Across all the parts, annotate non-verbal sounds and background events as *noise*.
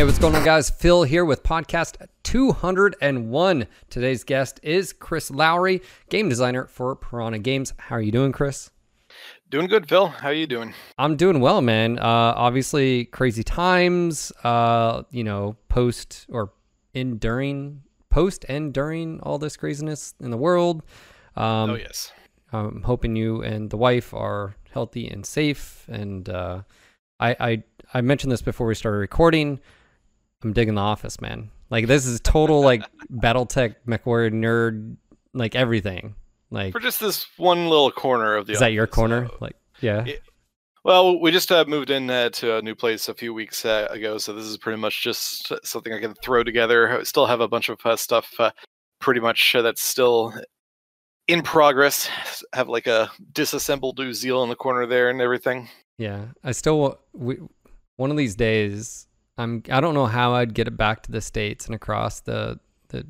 Hey, what's going on, guys? Phil here with podcast 201. Today's guest is Chris Lowry, game designer for Piranha Games. How are you doing, Chris? Doing good, Phil. How are you doing? I'm doing well, man. Uh, obviously, crazy times. Uh, you know, post or in during, post and during all this craziness in the world. Um, oh yes. I'm hoping you and the wife are healthy and safe. And uh, I, I I mentioned this before we started recording. I'm digging The Office, man. Like this is total like *laughs* BattleTech MechWarrior nerd, like everything. Like for just this one little corner of the. Is office, that your corner? So, like yeah. It, well, we just uh, moved in uh, to a new place a few weeks uh, ago, so this is pretty much just something I can throw together. I still have a bunch of uh, stuff, uh, pretty much uh, that's still in progress. Have like a disassembled Uziel in the corner there and everything. Yeah, I still we, one of these days I'm I don't know how I'd get it back to the states and across the the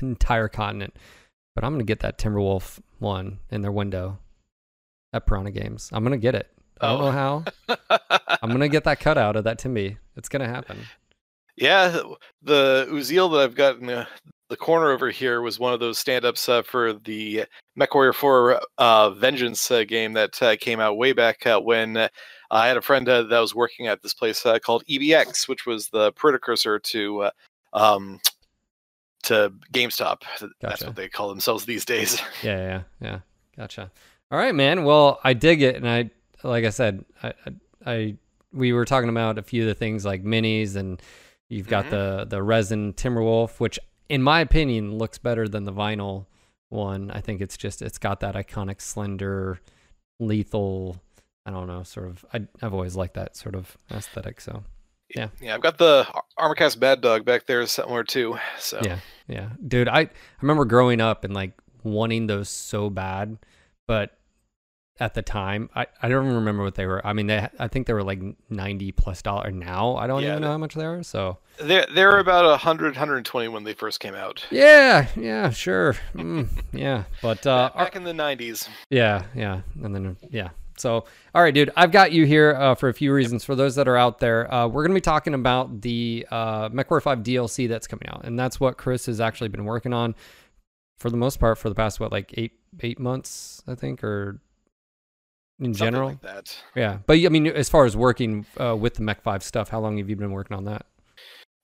entire continent, but I'm gonna get that Timberwolf one in their window at Piranha Games. I'm gonna get it. I don't oh. know how. *laughs* I'm gonna get that cut out of that Timby. It's gonna happen. Yeah, the Uziel that I've got in the, uh, the corner over here was one of those stand-ups uh, for the MechWarrior 4 uh, Vengeance uh, game that uh, came out way back uh, when I had a friend uh, that was working at this place uh, called EBX, which was the precursor to uh, um, to GameStop. Gotcha. That's what they call themselves these days. *laughs* Yeah, yeah, yeah. Gotcha. All right, man. Well, I dig it, and I, like I said, I, I, I we were talking about a few of the things like minis, and you've got mm-hmm. the the resin Timberwolf, which, in my opinion, looks better than the vinyl one. I think it's just it's got that iconic slender, lethal I don't know, sort of. I, I've always liked that sort of aesthetic. So, yeah, yeah. I've got the Armorcast Bad Dog back there somewhere too. So yeah, yeah, dude. I I remember growing up and like wanting those so bad, but at the time, I, I don't even remember what they were. I mean, they I think they were like ninety plus dollar. Now I don't yeah, even know how much they are. So they're, they were about 100, 120 when they first came out. Yeah, yeah, sure, mm, yeah. But *laughs* uh, back, back in the nineties. Yeah, yeah, and then yeah, so, all right, dude, I've got you here uh, for a few reasons. For those that are out there, uh, we're going to be talking about the uh, MechWarrior 5 DLC that's coming out, and that's what Chris has actually been working on for the most part for the past what like eight eight months, I think, or in Something general. Like that. Yeah, but I mean, as far as working uh, with the Mech 5 stuff, how long have you been working on that?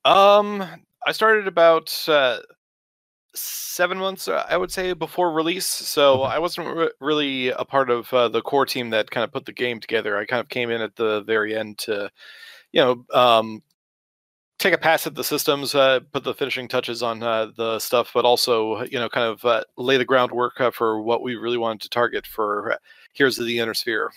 Um, I started about uh, seven months, uh, I would say, before release. So I wasn't re- really a part of uh, the core team that kind of put the game together. I kind of came in at the very end to, you know, um, take a pass at the systems, uh, put the finishing touches on uh, the stuff, but also, you know, kind of uh, lay the groundwork uh, for what we really wanted to target for Heroes of the Inner Sphere.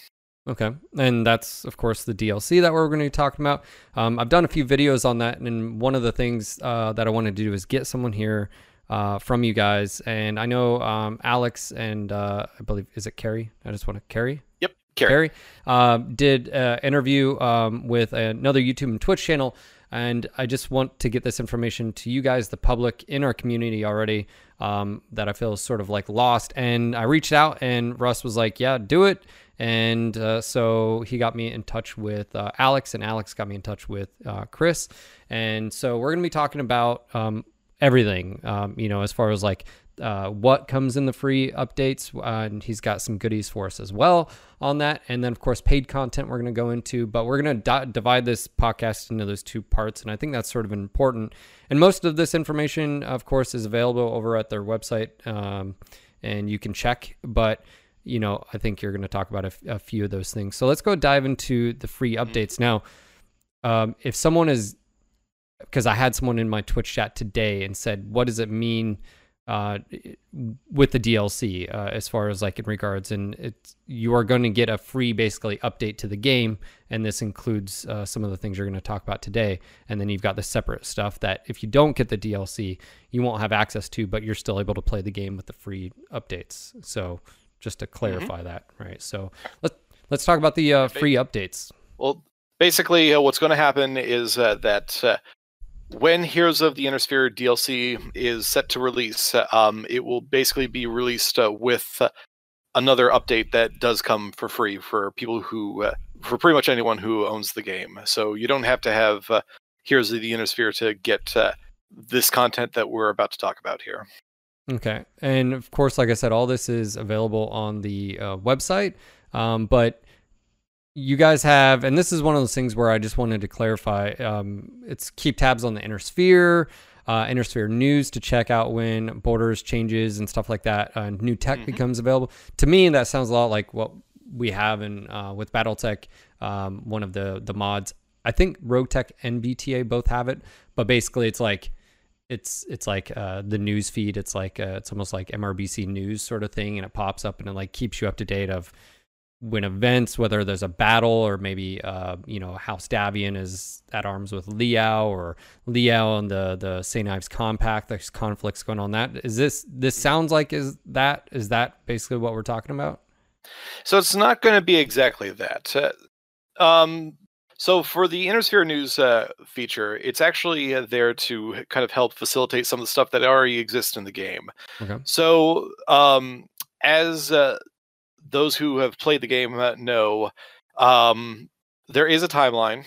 Okay, and that's of course the DLC that we're going to be talking about. Um, I've done a few videos on that, and one of the things that I wanted to do is get someone here uh, from you guys. And I know um, Alex and uh, I believe is it Carrie? I just want to Carrie. Yep, Carrie. Carrie uh, did an interview um, with another YouTube and Twitch channel. And I just want to get this information to you guys, the public in our community already, um, that I feel is sort of like lost. And I reached out, and Russ was like, "Yeah, do it." And uh, so he got me in touch with uh, Alex, and Alex got me in touch with uh, Chris. And so we're going to be talking about um, everything. Um, you know, as far as like uh, what comes in the free updates, uh, and he's got some goodies for us as well on that. And then, of course, paid content we're going to go into, but we're going to di- divide this podcast into those two parts, and I think that's sort of important. And most of this information, of course, is available over at their website, um, and you can check. But you know, I think you're going to talk about a, f- a few of those things. So let's go dive into the free mm-hmm. updates now. Um, if someone is because I had someone in my Twitch chat today and said, "What does it mean uh, with the DLC uh, as far as like in regards?" And it's you are going to get a free basically update to the game, and this includes uh, some of the things you're going to talk about today. And then you've got the separate stuff that if you don't get the DLC, you won't have access to, but you're still able to play the game with the free updates. So just to clarify mm-hmm. that, right? So let's let's talk about the uh, free updates. Well, basically, uh, what's going to happen is uh, that uh, when Heroes of the Inner Sphere DLC is set to release, um, it will basically be released uh, with uh, another update that does come for free for people who, uh, for pretty much anyone who owns the game. So you don't have to have uh, Heroes of the Inner Sphere to get uh, this content that we're about to talk about here. Okay, and of course, like I said, all this is available on the uh, website. Um, but you guys have, and this is one of those things where I just wanted to clarify. Um, it's keep tabs on the Inner Sphere, uh, Inner Sphere news to check out when borders changes and stuff like that. Uh, new tech mm-hmm. becomes available. To me, that sounds a lot like what we have in uh, with BattleTech. Um, one of the the mods. I think Rogue Tech and BTA both have it, but basically it's like it's it's like uh, the news feed. It's like uh, it's almost like MRBC news sort of thing, and it pops up and it like keeps you up to date of when events, whether there's a battle or maybe uh, you know House Davion is at arms with Liao or Liao and the the St. Ives Compact. There's conflicts going on. That is this. This sounds like is that is that basically what we're talking about? So it's not going to be exactly that. Uh, um, so for the Inner Sphere News uh, feature, it's actually uh, there to kind of help facilitate some of the stuff that already exists in the game. Okay. So um, as uh, those who have played the game know, um, there is a timeline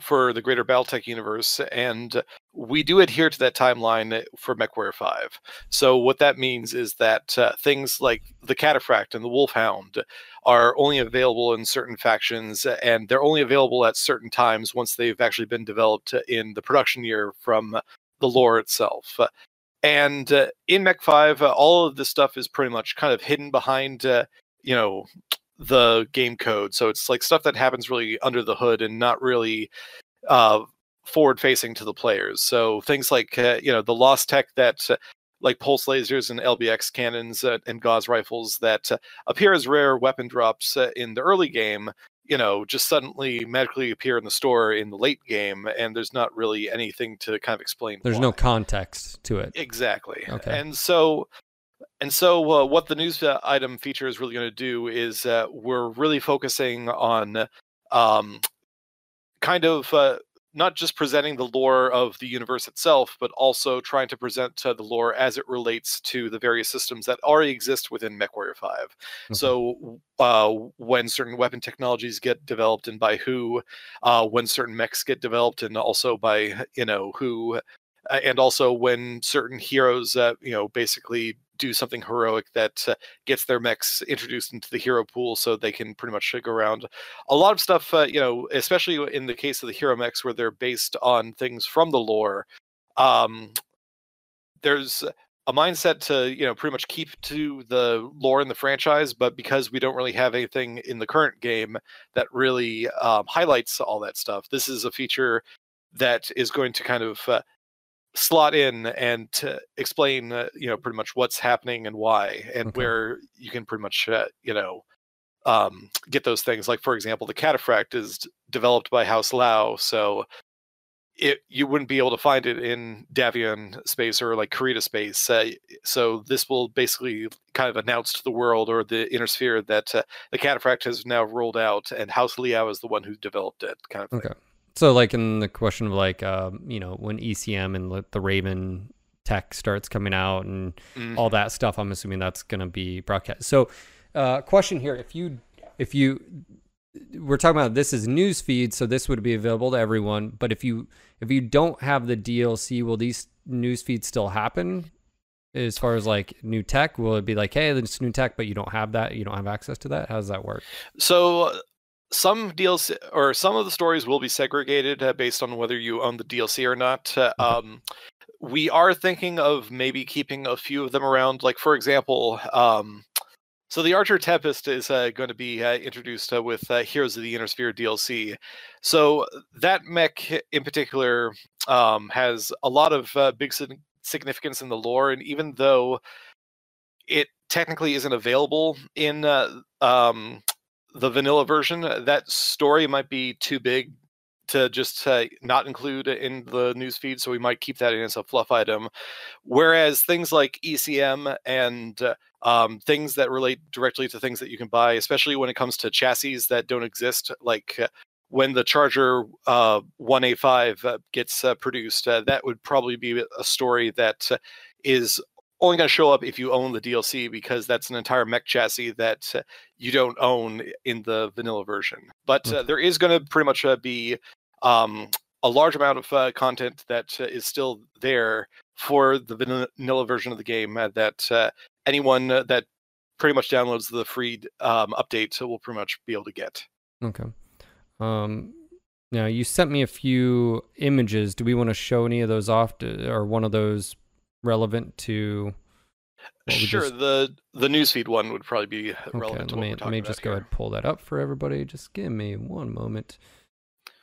for the greater BattleTech universe, and we do adhere to that timeline for MechWarrior 5. So what that means is that uh, things like the Cataphract and the Wolfhound are only available in certain factions, and they're only available at certain times once they've actually been developed in the production year from the lore itself. And uh, in Mech 5, uh, all of this stuff is pretty much kind of hidden behind, uh, you know, the game code. So it's like stuff that happens really under the hood and not really uh, forward facing to the players. So things like uh, you know the lost tech that uh, like pulse lasers and LBX cannons uh, and gauss rifles that uh, appear as rare weapon drops uh, in the early game, you know, just suddenly magically appear in the store in the late game, and there's not really anything to kind of explain. There's why. no context to it. Exactly. Okay. And so and so, uh, what the news uh, item feature is really going to do is uh, we're really focusing on um, kind of uh, not just presenting the lore of the universe itself, but also trying to present uh, the lore as it relates to the various systems that already exist within MechWarrior 5. Mm-hmm. So, uh, when certain weapon technologies get developed and by who, uh, when certain mechs get developed and also by, you know, who, and also when certain heroes, uh, you know, basically do something heroic that uh, gets their mechs introduced into the hero pool so they can pretty much go around. A lot of stuff, uh, you know, especially in the case of the hero mechs where they're based on things from the lore. Um, there's a mindset to you know pretty much keep to the lore in the franchise but because we don't really have anything in the current game that really um, highlights all that stuff this is a feature that is going to kind of uh, slot in and to explain uh, you know pretty much what's happening and why and okay. where you can pretty much uh, you know um, get those things like for example the cataphract is developed by house liao so it you wouldn't be able to find it in davion space or like Kurita space uh, so this will basically kind of announce to the world or the inner sphere that uh, the cataphract has now rolled out and house liao is the one who developed it kind of thing. So, like in the question of like, um, you know, when ECM and the Raven tech starts coming out and mm-hmm. all that stuff, I'm assuming that's going to be broadcast. So, uh, question here: if you, if you, we're talking about this is news feed, so this would be available to everyone. But if you, if you don't have the DLC, will these news feeds still happen? As far as like new tech, will it be like, hey, there's new tech, but you don't have that, you don't have access to that? How does that work? So some DLC or some of the stories will be segregated uh, based on whether you own the DLC or not. Uh, um, we are thinking of maybe keeping a few of them around. Like for example, um, so the Archer Tempest is uh, going to be uh, introduced uh, with uh, Heroes of the Inner Sphere DLC. So that mech in particular um, has a lot of big significance in the lore, and even though it technically isn't available in um, the vanilla version, that story might be too big to just uh, not include in the news feed, so we might keep that in as a fluff item. Whereas things like ECM and uh, um, things that relate directly to things that you can buy, especially when it comes to chassis that don't exist, like uh, when the Charger uh, 1A5 uh, gets uh, produced, that would probably be a story that is only going to show up if you own the DLC because that's an entire mech chassis that uh, you don't own in the vanilla version. But uh, there is going to pretty much uh, be um, a large amount of uh, content that uh, is still there for the vanilla version of the game that uh, anyone that pretty much downloads the free um, update will pretty much be able to get. Okay. Um, now you sent me a few images. Do we want to show any of those off, to, or one of those relevant to? Sure. Just... The the newsfeed one would probably be relevant. Okay, let me let me just go ahead and pull that up for everybody. Just give me one moment.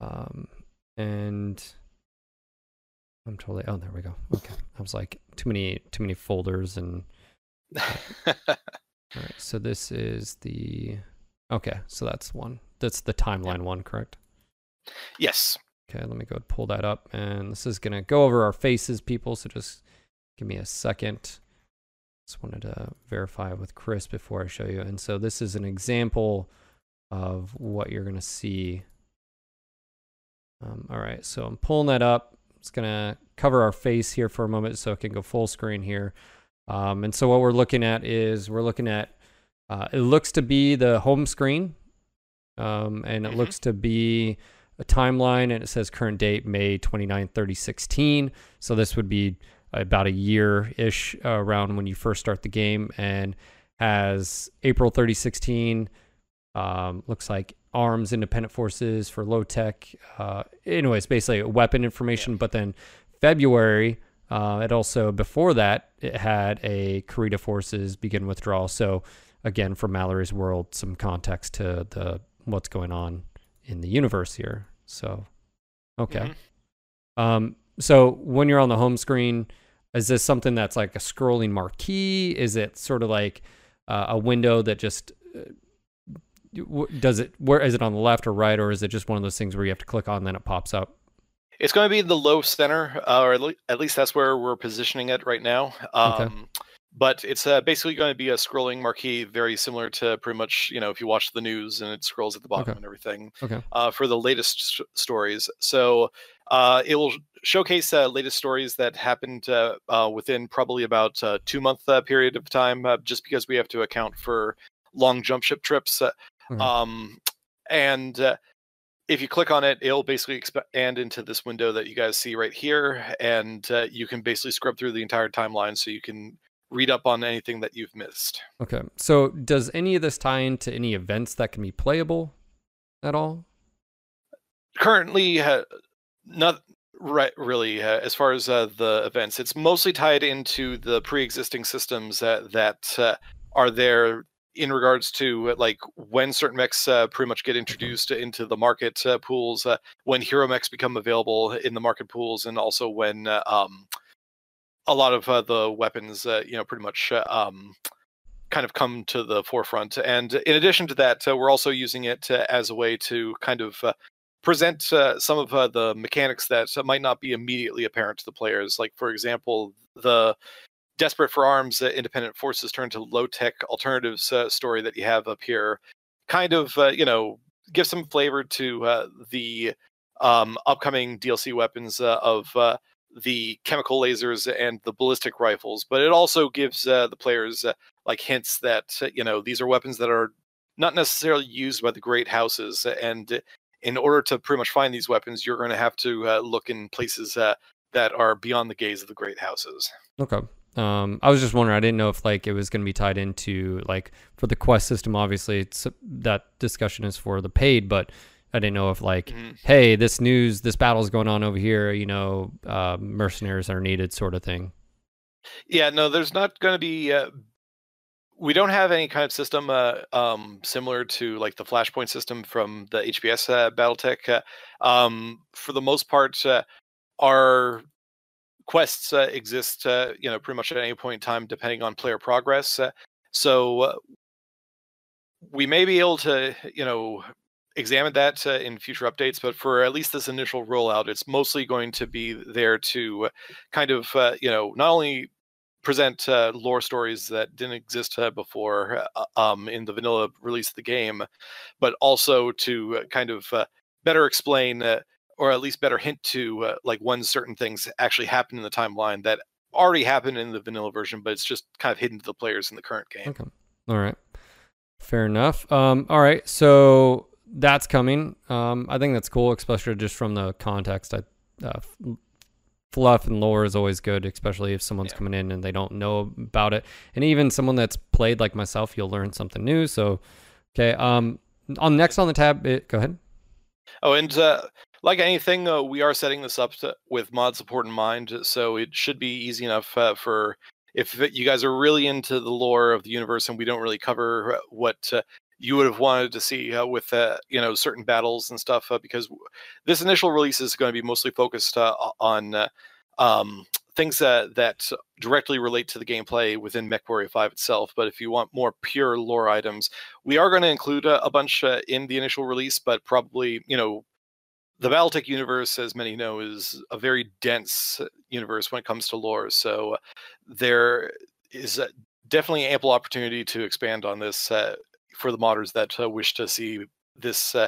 Um, and I'm totally. Oh, there we go. Okay, I was like too many too many folders and. *laughs* All right, so this is the. Okay, so that's one. That's the timeline one, correct? Yes. Okay, let me go and pull that up, and this is gonna go over our faces, people. So just give me a second. Just wanted to verify with Chris before I show you. And so this is an example of what you're gonna see. Um, all right, so I'm pulling that up. It's gonna cover our face here for a moment so it can go full screen here. Um, and so what we're looking at is we're looking at, uh, it looks to be the home screen. Um, and it mm-hmm. looks to be a timeline and it says current date, May 29, 3016. So this would be about a year ish uh, around when you first start the game and has April 3016. Um, looks like arms independent forces for low tech. Uh, anyways, basically weapon information. But then February, uh, it also before that it had a Kurita forces begin withdrawal. So again, for Mallory's world, some context to the what's going on in the universe here. So okay. Mm-hmm. Um, so when you're on the home screen, is this something that's like a scrolling marquee? Is it sort of like uh, a window that just uh, does it? Where is it on the left or right, or is it just one of those things where you have to click on and then it pops up? It's going to be the low center, uh, or at least that's where we're positioning it right now. Um, okay but it's uh, basically going to be a scrolling marquee, very similar to pretty much you know if you watch the news and it scrolls at the bottom okay. and everything. Okay. Uh, for the latest stories, so uh, it will showcase uh, latest stories that happened uh, uh, within probably about a two month period of time, just because we have to account for long jump ship trips. Mm-hmm. Um, and if you click on it, it'll basically expand into this window that you guys see right here, and uh, you can basically scrub through the entire timeline, so you can read up on anything that you've missed. Okay. So does any of this tie into any events that can be playable at all? Currently, uh, not right really uh, as far as uh, the events it's mostly tied into the pre-existing systems that that uh, are there in regards to like when certain mechs uh, pretty much get introduced into the market uh, pools uh, when hero mechs become available in the market pools and also when um, a lot of the weapons, you know, pretty much um, kind of come to the forefront. And in addition to that, uh, we're also using it uh, as a way to kind of uh, present some of the mechanics that might not be immediately apparent to the players. Like, for example, the Desperate for Arms Independent Forces Turn to Low Tech Alternatives story that you have up here kind of, you know, give some flavor to the um, upcoming DLC weapons of the chemical lasers and the ballistic rifles, but it also gives uh, the players uh, like hints that uh, you know these are weapons that are not necessarily used by the great houses, and in order to pretty much find these weapons, you're going to have to uh, look in places uh, that are beyond the gaze of the great houses. Okay. Um, I was just wondering. I didn't know if like it was going to be tied into like for the quest system. Obviously, it's that discussion is for the paid, but I didn't know if like, mm-hmm. hey, this news, this battle's going on over here. You know, uh, mercenaries are needed, sort of thing. Yeah, no, there's not going to be. Uh, we don't have any kind of system uh, um, similar to like the Flashpoint system from the HBS uh, BattleTech. Uh, um, for the most part, uh, our quests uh, exist, uh, you know, pretty much at any point in time, depending on player progress. So we may be able to, you know, examine that in future updates, but for at least this initial rollout, it's mostly going to be there to kind of, you know, not only present uh, lore stories that didn't exist uh, before uh, um, in the vanilla release of the game, but also to kind of uh, better explain or at least better hint to like when certain things actually happen in the timeline that already happened in the vanilla version, but it's just kind of hidden to the players in the current game. Okay. All right. Fair enough. Um, all right. So that's coming. Um, I think that's cool, especially just from the context. I, uh, fluff and lore is always good, especially if someone's Yeah. coming in and they don't know about it. And even someone that's played like myself, you'll learn something new. So, okay. Um, on next on the tab, it, go ahead. Oh, and uh, like anything, uh, we are setting this up to, with mod support in mind, so it should be easy enough uh, for if you guys are really into the lore of the universe and we don't really cover what uh, you would have wanted to see uh, with uh, you know certain battles and stuff, uh, because this initial release is going to be mostly focused uh, on uh, um, things that that directly relate to the gameplay within MechWarrior 5 itself. But if you want more pure lore items, we are going to include a, a bunch in the initial release, but probably you know the Battletech universe, as many know, is a very dense universe when it comes to lore. So there is definitely ample opportunity to expand on this uh, for the modders that uh, wish to see this uh,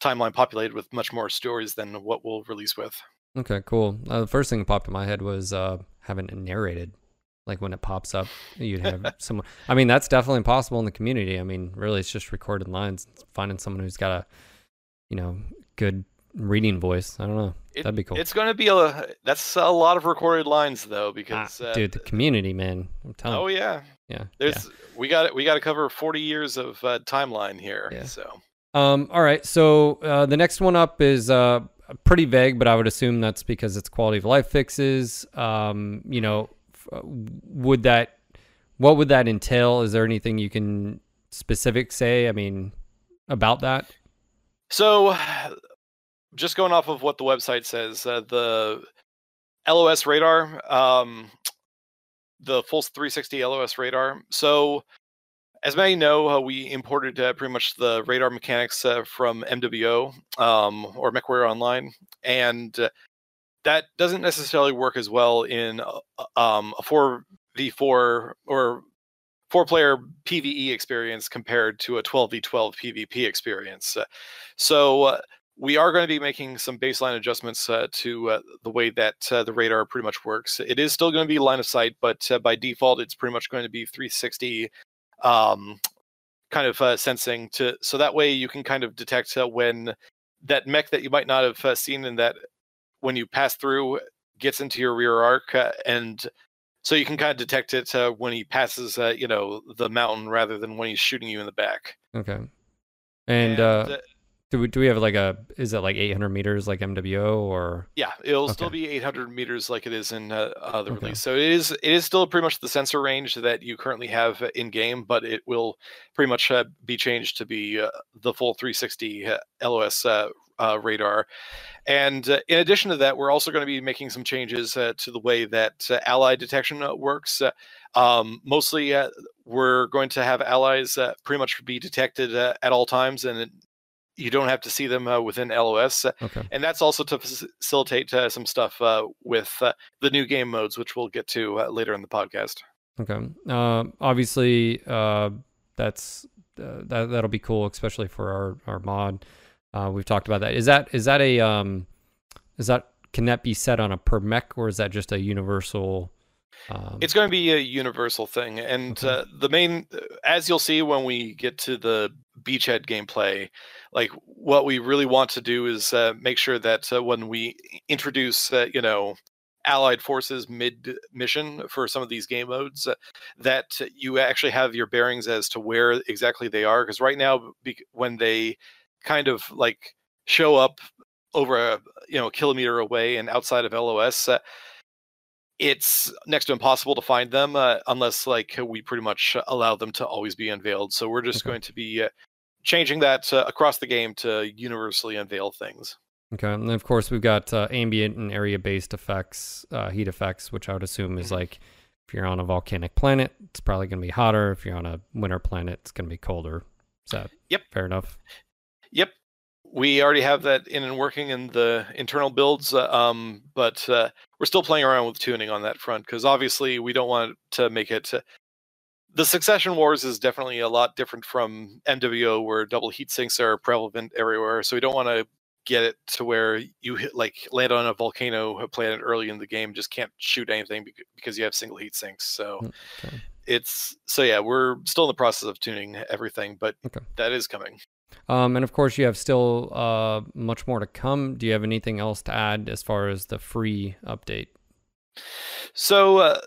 timeline populated with much more stories than what we'll release with. Okay, cool. Uh, the first thing that popped in my head was uh, having it narrated. Like when it pops up, you'd have *laughs* someone. I mean, that's definitely possible in the community. I mean, really, it's just recorded lines. Finding someone who's got a, you know, good reading voice. I don't know. It- That'd be cool. It's going to be a that's a lot of recorded lines though, Ah, because uh, dude, the community, man. I'm telling. oh yeah, yeah. there's we got it. we got to cover 40 years of uh, timeline here. Yeah. So Um, all right. So uh, the next one up is uh, pretty vague, but I would assume that's because it's quality of life fixes. Um, you know, uh, would that, what would that entail? Is there anything you can specific say? I mean, about that? So, just going off of what the website says, uh, the LOS radar, um, the full 360 LOS radar. So, as many know, uh, we imported uh, pretty much the radar mechanics uh, from MWO um, or MechWarrior Online, and uh, that doesn't necessarily work as well in um, a 4v4 or four player PvE experience compared to a 12v12 PvP experience. So uh, we are going to be making some baseline adjustments uh, to uh, the way that uh, the radar pretty much works. It is still going to be line of sight, but uh, by default, it's pretty much going to be 360 um, kind of uh, sensing to so that way you can kind of detect uh, when that mech that you might not have uh, seen in that when you pass through gets into your rear arc uh, and so you can kind of detect it uh, when he passes uh, you know the mountain rather than when he's shooting you in the back Okay. And, uh, do we, do we have like a, is it like 800 meters like MWO or? Yeah, it'll still be 800 meters like it is in uh, uh, the Okay. release. So it is it is still pretty much the sensor range that you currently have in game, but it will pretty much uh, be changed to be uh, the full 360 uh, LOS uh, uh, radar. And uh, in addition to that, we're also going to be making some changes uh, to the way that uh, ally detection works. Um, mostly, uh, we're going to have allies uh, pretty much be detected uh, at all times, and it, you don't have to see them uh, within LOS Okay. and that's also to facilitate uh, some stuff uh, with uh, the new game modes, which we'll get to uh, later in the podcast. Okay. Uh, obviously, uh, that's uh, that that'll be cool, especially for our our mod. Uh, we've talked about that. Is that is that a um, is that can that be set on a per mech or is that just a universal? Um, It's going to be a universal thing, and Okay. uh, the main, as you'll see when we get to the beachhead gameplay, like what we really want to do is uh, make sure that uh, when we introduce, uh, you know, allied forces mid mission for some of these game modes uh, that you actually have your bearings as to where exactly they are because right now bec- when they kind of like show up over a you know a kilometer away and outside of LOS uh, it's next to impossible to find them uh, unless like we pretty much allow them to always be unveiled so we're just Okay. going to be uh, changing that uh, across the game to universally unveil things okay, and then of course we've got uh, ambient and area based effects, uh, heat effects, which I would assume is Mhm. like if you're on a volcanic planet, it's probably going to be hotter. If you're on a winter planet, it's going to be colder. Is that Yep. fair enough? We already have that in and working in the internal builds, uh, um, but uh, we're still playing around with tuning on that front because obviously we don't want to make it. uh, the Succession Wars is definitely a lot different from MWO, where double heat sinks are prevalent everywhere. So we don't want to get it to where you hit, like land on a volcano planet early in the game, just can't shoot anything because you have single heat sinks. So Mm, okay. it's so yeah, we're still in the process of tuning everything, but Okay. that is coming. Um, and of course, you have still uh, much more to come. Do you have anything else to add as far as the free update? So uh,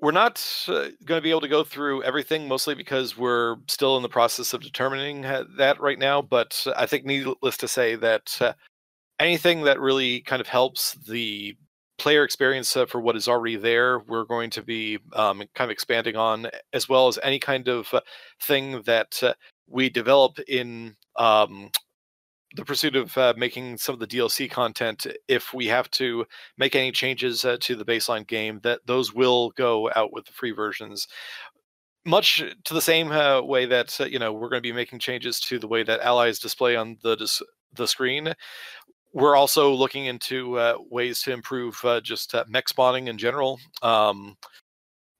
we're not uh, going to be able to go through everything, mostly because we're still in the process of determining uh, that right now. But I think, needless to say, that uh, anything that really kind of helps the player experience uh, for what is already there, we're going to be um, kind of expanding on, as well as any kind of uh, thing that uh, we develop in um, the pursuit of uh, making some of the DLC content, if we have to make any changes uh, to the baseline game, that those will go out with the free versions. Much to the same uh, way that uh, you know we're going to be making changes to the way that allies display on the dis- the screen. We're also looking into uh, ways to improve uh, just mech spawning in general. Um,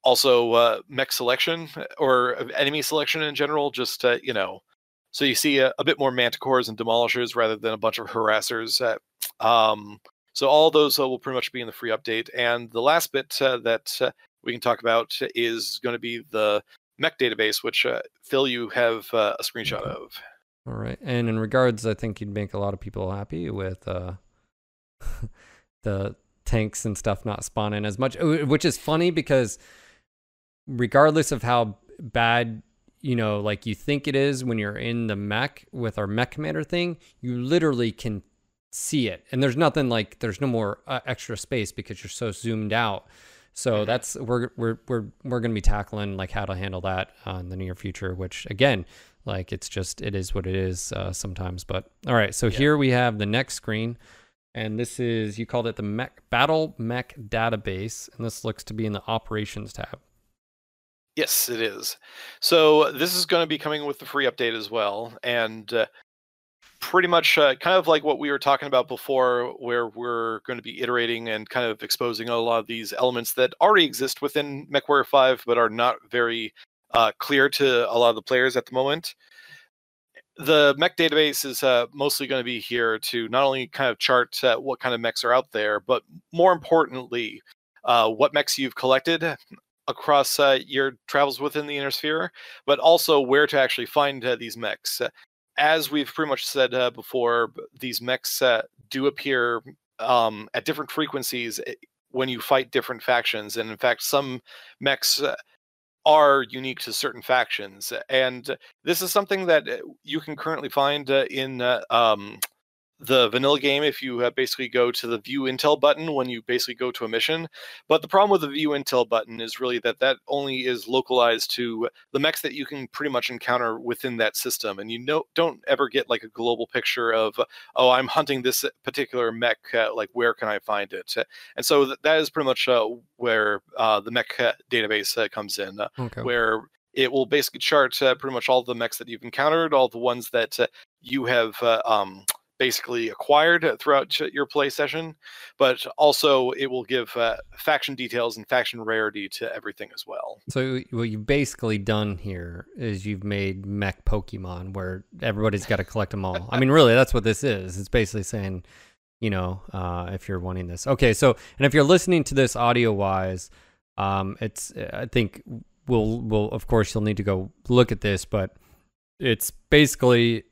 also, mech selection or enemy selection in general. Just you know, so you see a, a, bit more manticores and demolishers rather than a bunch of harassers. Uh, um, so all those uh, will pretty much be in the free update. And the last bit uh, that uh, we can talk about is going to be the mech database, which uh, Phil, you have uh, a screenshot of. All right. And in regards, I think you'd make a lot of people happy with *laughs* the tanks and stuff not spawning as much, which is funny because regardless of how bad you know, like you think it is when you're in the mech with our mech commander thing, you literally can see it. And there's nothing like there's no more uh, extra space because you're so zoomed out. So mm-hmm. that's we're we're we're we're going to be tackling like how to handle that uh, in the near future. Which again, like it's just it is what it is uh, sometimes. But all right, so yeah. here we have the next screen, and this is you called it the mech battle mech database, and this looks to be in the operations tab. Yes, it is. So this is going to be coming with the free update as well, and uh, pretty much uh, kind of like what we were talking about before, where we're going to be iterating and kind of exposing a lot of these elements that already exist within MechWarrior 5, but are not very uh, clear to a lot of the players at the moment. The mech database is uh, mostly going to be here to not only kind of chart uh, what kind of mechs are out there, but more importantly, uh, what mechs you've collected, across uh, your travels within the inner sphere, but also where to actually find uh, these mechs. As we've pretty much said uh, before, these mechs uh, do appear um, at different frequencies eh, when you fight different factions, and in fact, some mechs uh, are unique to certain factions. And this is something that uh, you can currently find in um, the vanilla game if you uh, basically go to the view intel button when you basically go to a mission. But the problem with the view intel button is really that that only is localized to the mechs that you can pretty much encounter within that system. And you know don't ever get like a global picture of oh i'm hunting this particular mech uh, like where can i find it? And so th- that is pretty much uh, where uh, the mech uh, database uh, comes in okay. where it will basically chart pretty much all the mechs that you've encountered all the ones that you have um, basically acquired throughout your play session, but also it will give uh, faction details and faction rarity to everything as well. So what you've basically done here is you've made mech Pokemon where everybody's got to collect them all. I mean, really, that's what this is. It's basically saying, you know, uh, if you're wanting this. Okay, so and if you're listening to this audio wise, um, it's I think we'll we'll of course you'll need to go look at this, but it's basically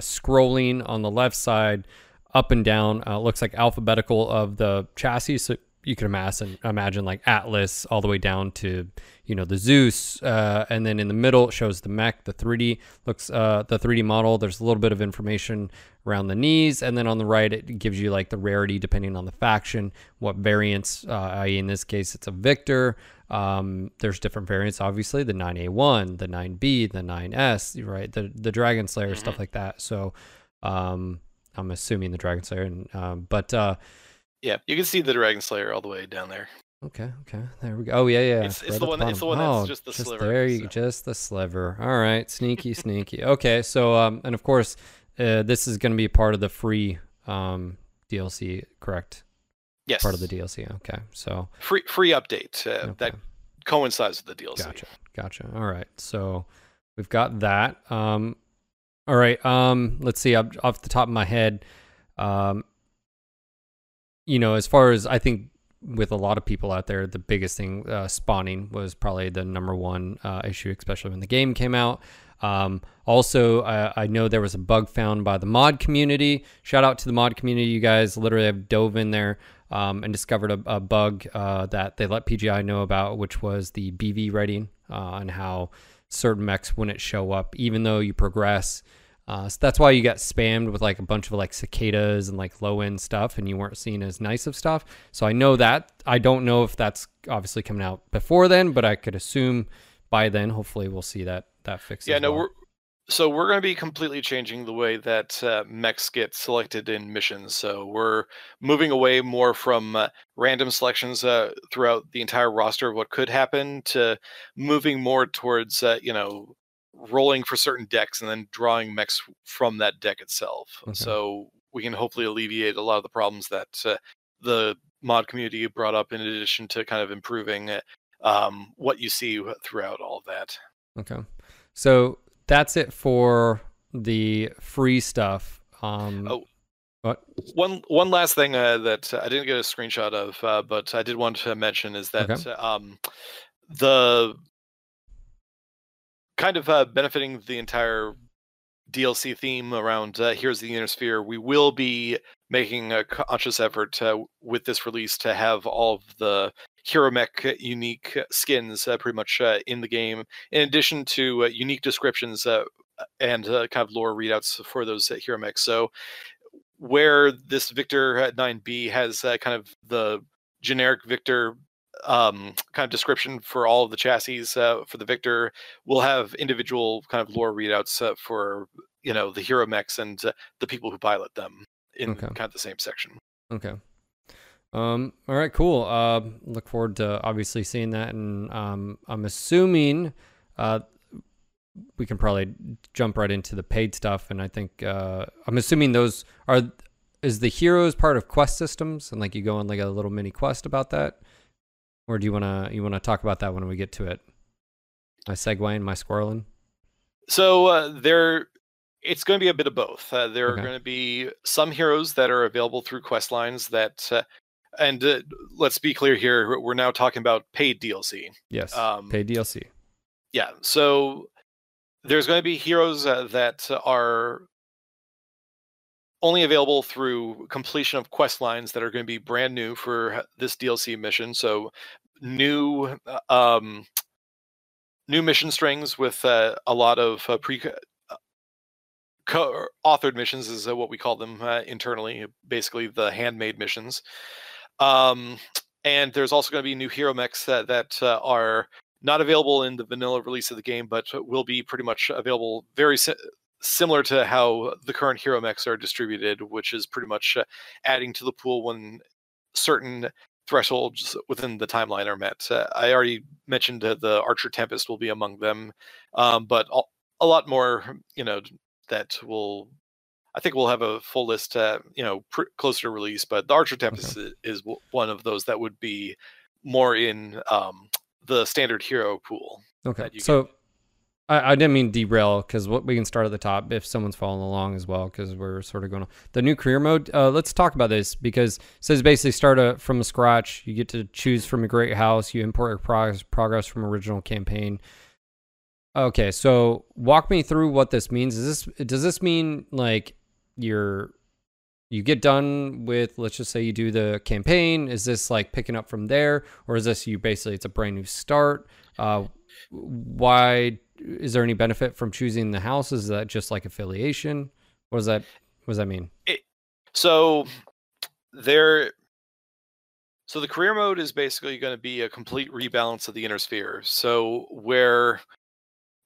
scrolling on the left side up and down. Uh, looks like alphabetical of the chassis. So you can imagine imagine like Atlas all the way down to you know the Zeus, uh, and then in the middle it shows the mech, the 3D looks uh, the 3D model. There's a little bit of information around the knees, and then on the right it gives you like the rarity depending on the faction, what variants. Uh, i.e., in this case, it's a Victor. Um, there's different variants, obviously the 9A1, the 9B, the 9S, right? The the Dragon Slayer, mm-hmm. stuff like that. So um, I'm assuming the Dragon Slayer, and um, but uh, yeah, you can see the Dragon Slayer all the way down there. Okay, okay, there we go. Oh yeah, yeah. It's, it's right the one. It's the one that's oh, just the just sliver. There you, so. just the sliver. All right, sneaky, sneaky. Okay, so um, and of course, uh, this is going to be part of the free um DLC, correct? Yes. Part of the DLC. Okay. So free free update uh, okay. that coincides with the DLC. Gotcha. Gotcha. All right. So we've got that. Um, all right. Um, let's see. Off, off the top of my head, um, you know, as far as I think with a lot of people out there, the biggest thing uh, spawning was probably the number one uh, issue, especially when the game came out. Um, also, I, know there was a bug found by the mod community. Shout out to the mod community. You guys literally have dove in there um, and discovered a, a bug uh, that they let PGI know about, which was the BV rating uh, and how certain mechs wouldn't show up, even though you progress. Uh, so that's why you got spammed with like a bunch of like cicadas and like low end stuff, and you weren't seen as nice of stuff. So I know that. I don't know if that's obviously coming out before then, but I could assume by then, hopefully, we'll see that that fixed. Yeah, no, well. we're so we're going to be completely changing the way that uh, mechs get selected in missions. So we're moving away more from uh, random selections uh, throughout the entire roster of what could happen to moving more towards uh, you know rolling for certain decks and then drawing mechs from that deck itself. Okay. So we can hopefully alleviate a lot of the problems that uh, the mod community brought up in addition to kind of improving uh, um, what you see throughout all of that. Okay. So that's it for the free stuff. Um, Oh. what? One one last thing uh, that I didn't get a screenshot of, uh, but I did want to mention is that Okay. um, the kind of uh, benefiting the entire DLC theme around uh, Here's the Inner Sphere, we will be making a conscious effort with this release to have all of the Hero Mech unique skins uh, pretty much uh, in the game, in addition to uh, unique descriptions uh, and kind of lore readouts for those uh, Hero Mechs. So, where this Victor uh, 9B has kind of the generic Victor um, kind of description for all of the chassis uh, for the Victor, we'll have individual kind of lore readouts uh, for you know the hero mechs and uh, the people who pilot them in Okay. kind of the same section. Okay. Um, all right, cool. Uh, look forward to obviously seeing that, and um, I'm assuming uh, we can probably jump right into the paid stuff. And I think uh, I'm assuming those are is the heroes part of quest systems, and like you go on like a little mini quest about that, or do you wanna you wanna talk about that when we get to it? My segueing, my squirreling. So uh, there, it's going to be a bit of both. Uh, there Okay. are going to be some heroes that are available through quest lines that, uh, and uh, let's be clear here, we're now talking about paid DLC. Yes, Um, paid DLC. Yeah, so there's going to be heroes uh, that are only available through completion of quest lines that are going to be brand new for this DLC mission. So new uh, um new mission strings with uh, a lot of uh, pre uh, co- authored missions is uh, what we call them uh, internally, basically the handmade missions. Um and there's also going to be new hero mechs that, that uh, are not available in the vanilla release of the game, but will be pretty much available very similar to how the current hero mechs are distributed, which is pretty much uh, adding to the pool when certain thresholds within the timeline are met. Uh, I already mentioned uh, the Archer Tempest will be among them, um, but a, a lot more, you know, that will. I think we'll have a full list, uh, you know, pr- closer to release. But the Archer Tempest i- is w- one of those that would be more in um, the standard hero pool. Okay. that So I, I didn't mean derail because what we can start at the top if someone's following along as well because we're sort of going on the new career mode. Uh, let's talk about this because says basically start a, from scratch. You get to choose from a great house. You import your progress, progress from original campaign. Okay, so walk me through what this means. Is this does this mean like you're you get done with let's just say you do the campaign is this like picking up from there or is this you basically it's a brand new start uh why is there any benefit from choosing the house is that just like affiliation what does that what does that mean So there so the career mode is basically going to be a complete rebalance of the inner sphere. So where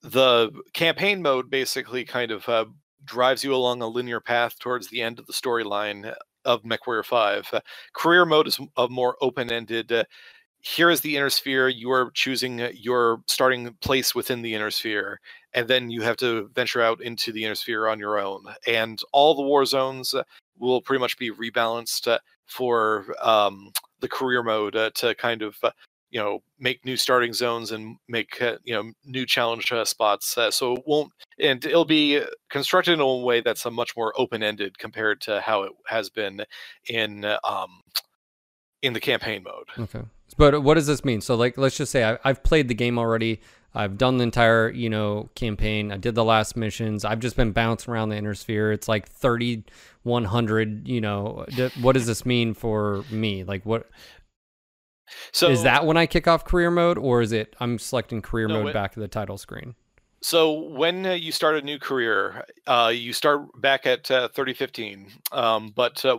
the campaign mode basically kind of uh, drives you along a linear path towards the end of the storyline of MechWarrior 5. Uh, career mode is a more open-ended uh, here is the inner sphere. You are choosing uh, your starting place within the inner sphere, and then you have to venture out into the inner sphere on your own. And all the war zones uh, will pretty much be rebalanced uh, for um, the career mode uh, to kind of uh, you know make new starting zones and make uh, you know new challenge spots. So it won't, and it'll be constructed in a way that's a much more open ended compared to how it has been in um, in the campaign mode. okay But what does this mean? So, like, let's just say I, I've played the game already. I've done the entire, you know, campaign. I did the last missions. I've just been bouncing around the inner sphere. It's like 3,100, you know. What does this mean for me? Like, what? So is that when I kick off career mode, or is it I'm selecting career no, mode back to the title screen? So when uh, you start a new career, uh, you start back at uh, 3015, um, but uh,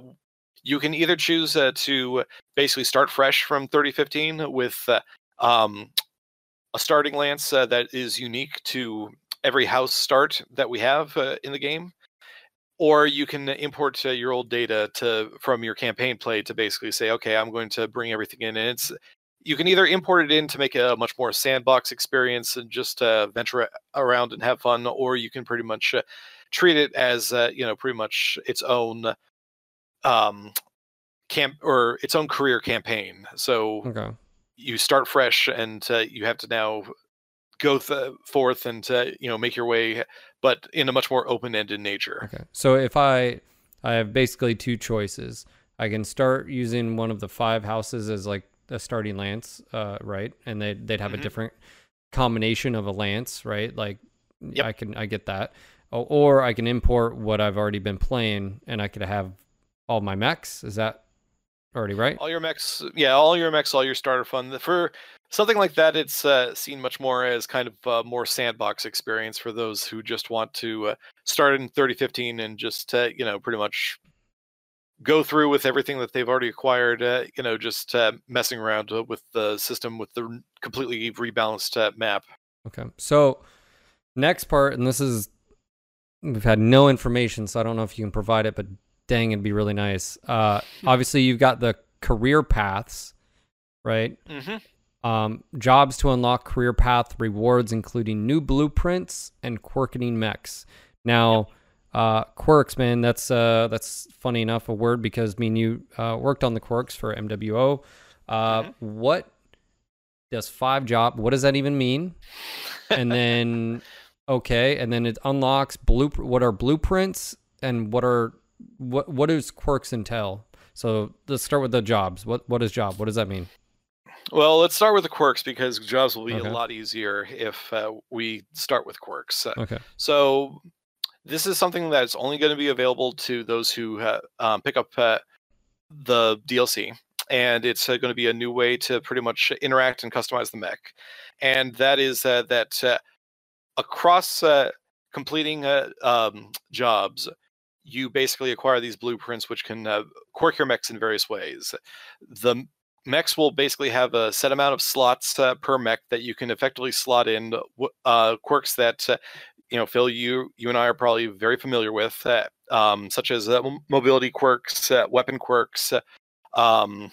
you can either choose uh, to basically start fresh from 3015 with uh, um, a starting lance that is unique to every house start that we have in the game, or you can import your old data to from your campaign play to basically say, okay, I'm going to bring everything in, and it's you can either import it in to make a much more sandbox experience and just uh, venture around and have fun, or you can pretty much uh, treat it as uh, you know pretty much its own um camp or its own career campaign. So okay. you start fresh, and uh, you have to now go th- forth and uh, you know make your way, but in a much more open-ended nature. Okay. So if I I have basically two choices. I can start using one of the five houses as like a starting lance, uh, right? And they they'd have mm-hmm. a different combination of a lance, right? Like yep. I can I get that, or I can import what I've already been playing, and I could have all my mechs. Is that already right? All your mechs, yeah, all your mechs, all your starter fun. For something like that, it's uh, seen much more as kind of a more sandbox experience for those who just want to uh, start in 3015 and just uh, you know pretty much go through with everything that they've already acquired. Uh, you know, just uh, messing around uh, with the system with the completely rebalanced uh, map. Okay, so next part, and this is we've had no information, so I don't know if you can provide it, but dang, it'd be really nice. Uh, obviously, you've got the career paths, right? Mm-hmm. Um, jobs to unlock career path rewards, including new blueprints and quirkening mechs. Now. Uh, quirks, man, that's uh, that's funny enough a word because me and you uh, worked on the quirks for MWO. Uh, mm-hmm. What does five job? What does that even mean? And then *laughs* okay, and then it unlocks blue. What are blueprints and what are what what does quirks entail? So let's start with the jobs. What what is job? What does that mean? Well, let's start with the quirks because jobs will be okay. a lot easier if uh, we start with quirks. Okay. So this is something that's only going to be available to those who um, pick up uh, the DLC, and it's uh, going to be a new way to pretty much interact and customize the mech. And that is uh, that uh, across uh, completing uh, um, jobs, you basically acquire these blueprints, which can quirk your mechs in various ways. The mechs will basically have a set amount of slots uh, per mech that you can effectively slot in uh, quirks that uh, you know, Phil, you you and I are probably very familiar with, uh, um, such as uh, mobility quirks, uh, weapon quirks, uh, um,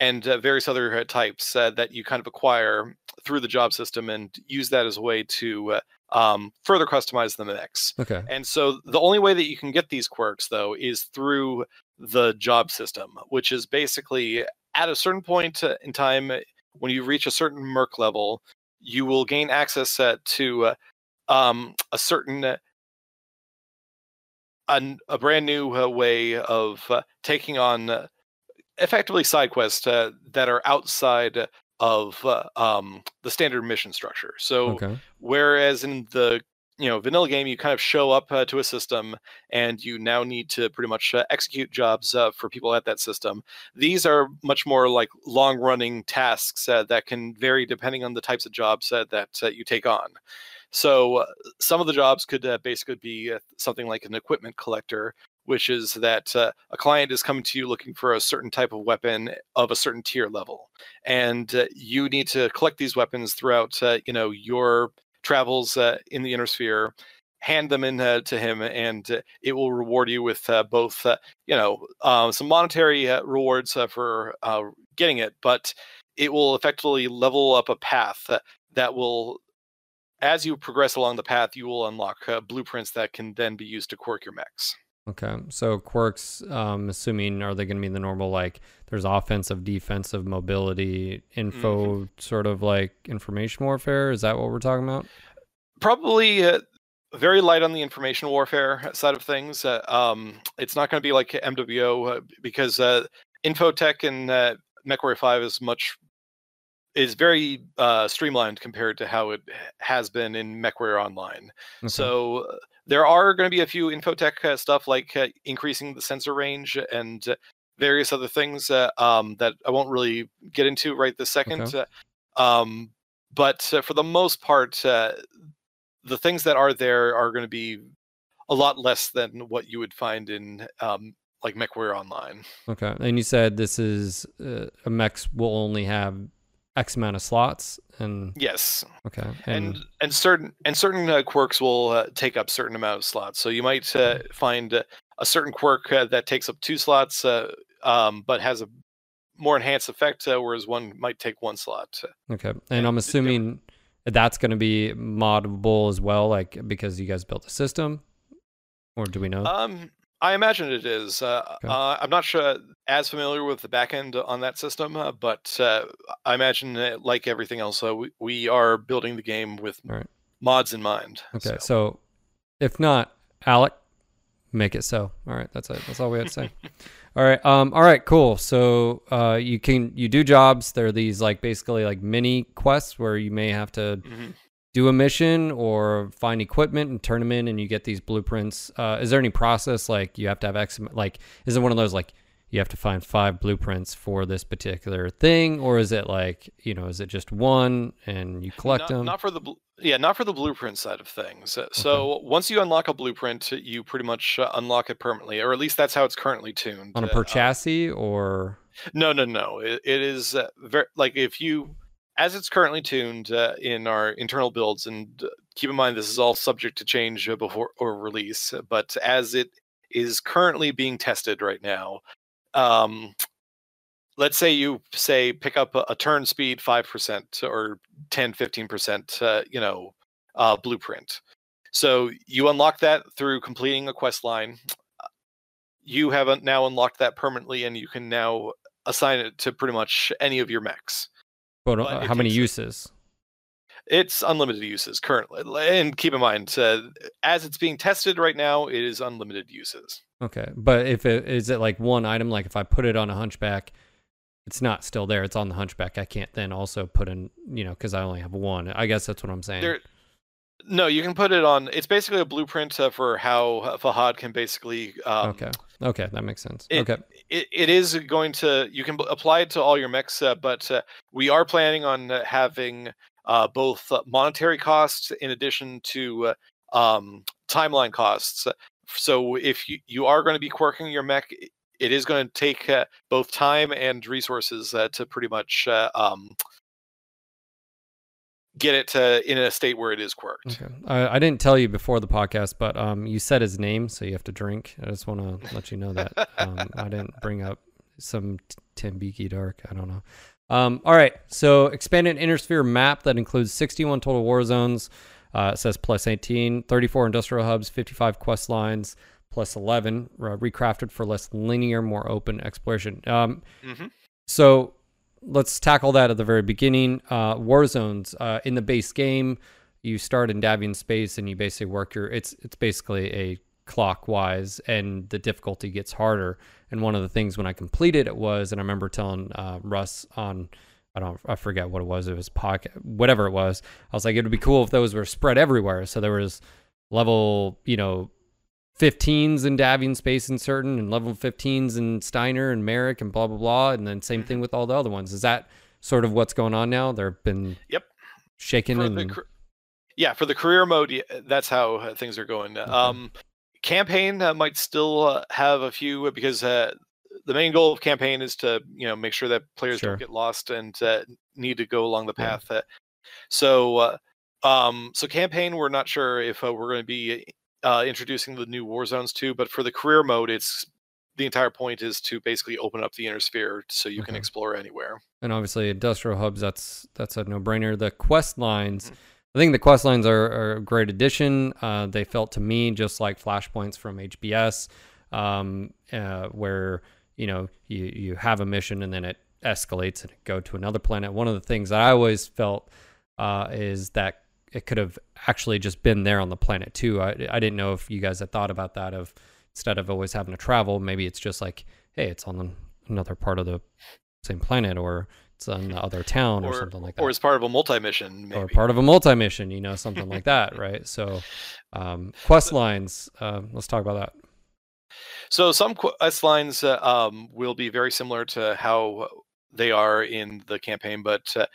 and uh, various other uh, types that you kind of acquire through the job system and use that as a way to um, further customize the mechs. Okay. And so the only way that you can get these quirks, though, is through the job system, which is basically at a certain point in time when you reach a certain merc level, you will gain access to um, a certain uh, a, a brand new uh, way of uh, taking on uh, effectively side quests uh, that are outside of uh, um, the standard mission structure. So, okay. whereas in the you know vanilla game, you kind of show up to a system and you now need to pretty much execute jobs for people at that system. These are much more like long running tasks that can vary depending on the types of jobs that you take on. So uh, some of the jobs could uh, basically be uh, something like an equipment collector, which is that uh, a client is coming to you looking for a certain type of weapon of a certain tier level, and uh, you need to collect these weapons throughout, uh, you know, your travels uh, in the inner sphere. Hand them in uh, to him, and uh, it will reward you with both, you know, some monetary rewards for getting it, but it will effectively level up a path that will as you progress along the path, you will unlock uh, blueprints that can then be used to quirk your mechs. Okay, so quirks, um, assuming are they going to be the normal like there's offensive, defensive, mobility, info, mm-hmm. sort of like information warfare? Is that what we're talking about? Probably uh, very light on the information warfare side of things. Uh, um, it's not going to be like MWO uh, because uh, infotech and uh, MechWarrior 5 is much is very uh, streamlined compared to how it has been in MechWarrior Online. Okay. So uh, there are going to be a few infotech uh, stuff like uh, increasing the sensor range and uh, various other things uh, um, that I won't really get into right this second. Okay. Uh, um, but uh, for the most part, uh, the things that are there are going to be a lot less than what you would find in um, like MechWarrior Online. Okay. And you said this is uh, a mechs will only have X amount of slots, and Yes, okay, and and certain and certain uh, quirks will uh, take up certain amount of slots. So you might uh, find uh, a certain quirk uh, that takes up two slots, uh, um, but has a more enhanced effect, uh, whereas one might take one slot. okay, and and I'm assuming that's going to be moddable as well, like because you guys built a system, or do we know? Um, I imagine it is. Uh, Okay. uh, I'm not sure as familiar with the backend on that system, uh, but uh, I imagine like everything else, uh, we, we are building the game with Alright. mods in mind. okay, so. so if not, Alec, make it so. All right, that's it. That's all we had to say. all right, um, all right, cool. So uh, you can you do jobs. There are these like basically like mini quests where you may have to Mhm. Do a mission or find equipment and turn them in and you get these blueprints uh, is there any process like you have to have x like is it one of those like you have to find five blueprints for this particular thing? Or is it like you know is it just one and you collect not, them not for the yeah not for the blueprint side of things. Uh, so once you unlock a blueprint you pretty much uh, unlock it permanently or at least that's how it's currently tuned on a Uh, per um, chassis or no no no. It, it is uh, very like if you as it's currently tuned uh, in our internal builds and uh, keep in mind this is all subject to change uh, before or release uh, but as it is currently being tested right now um let's say you say pick up a, a turn speed 5% or 10 15% uh, you know uh, blueprint. So you unlock that through completing a quest line. You have now unlocked that permanently and you can now assign it to pretty much any of your mechs but, but uh, how many uses? It's unlimited uses currently. And keep in mind uh, as it's being tested right now it is unlimited uses. Okay but if it is it like one item like if i put it on a hunchback it's not still there it's on the hunchback. I can't then also put in you know because i only have one. I guess that's what i'm saying. There no you can put it on it's basically a blueprint uh, for how fahad can basically um, okay okay that makes sense. It- okay. it, it is going to you can apply it to all your mechs uh, but uh, we are planning on uh, having uh, both uh, monetary costs in addition to uh, um, timeline costs. So if you, you are going to be quirking your mech it is going to take uh, both time and resources uh, to pretty much uh, um, get it to, in a state where it is quirked Okay. I, I didn't tell you before the podcast, but um, you said his name, so you have to drink. I just want to *laughs* let you know that. Um, I didn't bring up some t- Tambiki Dark. I don't know. Um, all right. So expanded Inner Sphere map that includes 61 total war zones. Uh, it says plus 18, 34 industrial hubs, 55 quest lines, plus 11 uh, recrafted for less linear, more open exploration. Um, hmm so let's tackle that at the very beginning. Uh, war zones uh, in the base game, you start in Davion space and you basically work your. It's it's basically a clockwise, and the difficulty gets harder. And one of the things when I completed it was, and I remember telling uh, Russ on. I don't. I forget what it was. It was pocket, whatever it was. I was like, it would be cool if those were spread everywhere. So there was level, you know, 15s in Davion Space and certain, and level 15s in Steiner and Marik and blah blah blah, and then same thing with all the other ones. Is that sort of what's going on now? They've been Yep. shaken and yeah for the career mode that's how uh, things are going um campaign uh, might still uh, have a few uh, because uh, the main goal of campaign is to you know make sure that players Sure. don't get lost and uh, need to go along the path uh, so uh, um so campaign we're not sure if uh, we're going to be uh, introducing the new war zones too but for the career mode it's the entire point is to basically open up the inner sphere so you can explore anywhere and obviously industrial hubs. That's that's a no brainer. The quest lines. Mhm. I think the quest lines are, are a great addition. Uh, they felt to me just like flashpoints from HBS, um, uh, where you know you you have a mission and then it escalates and go to another planet. One of the things that I always felt uh, is that it could have actually just been there on the planet too. I I didn't know if you guys had thought about that. Of instead of always having to travel, maybe it's just like, hey, it's on another part of the same planet, or it's on the other town or, or something like that. or as part of a multi mission, or part of a multi-mission, you know, something like that, *laughs* right? So, um, quest lines. Uh, let's talk about that. So some quest lines uh, um, will be very similar to how they are in the campaign, but uh,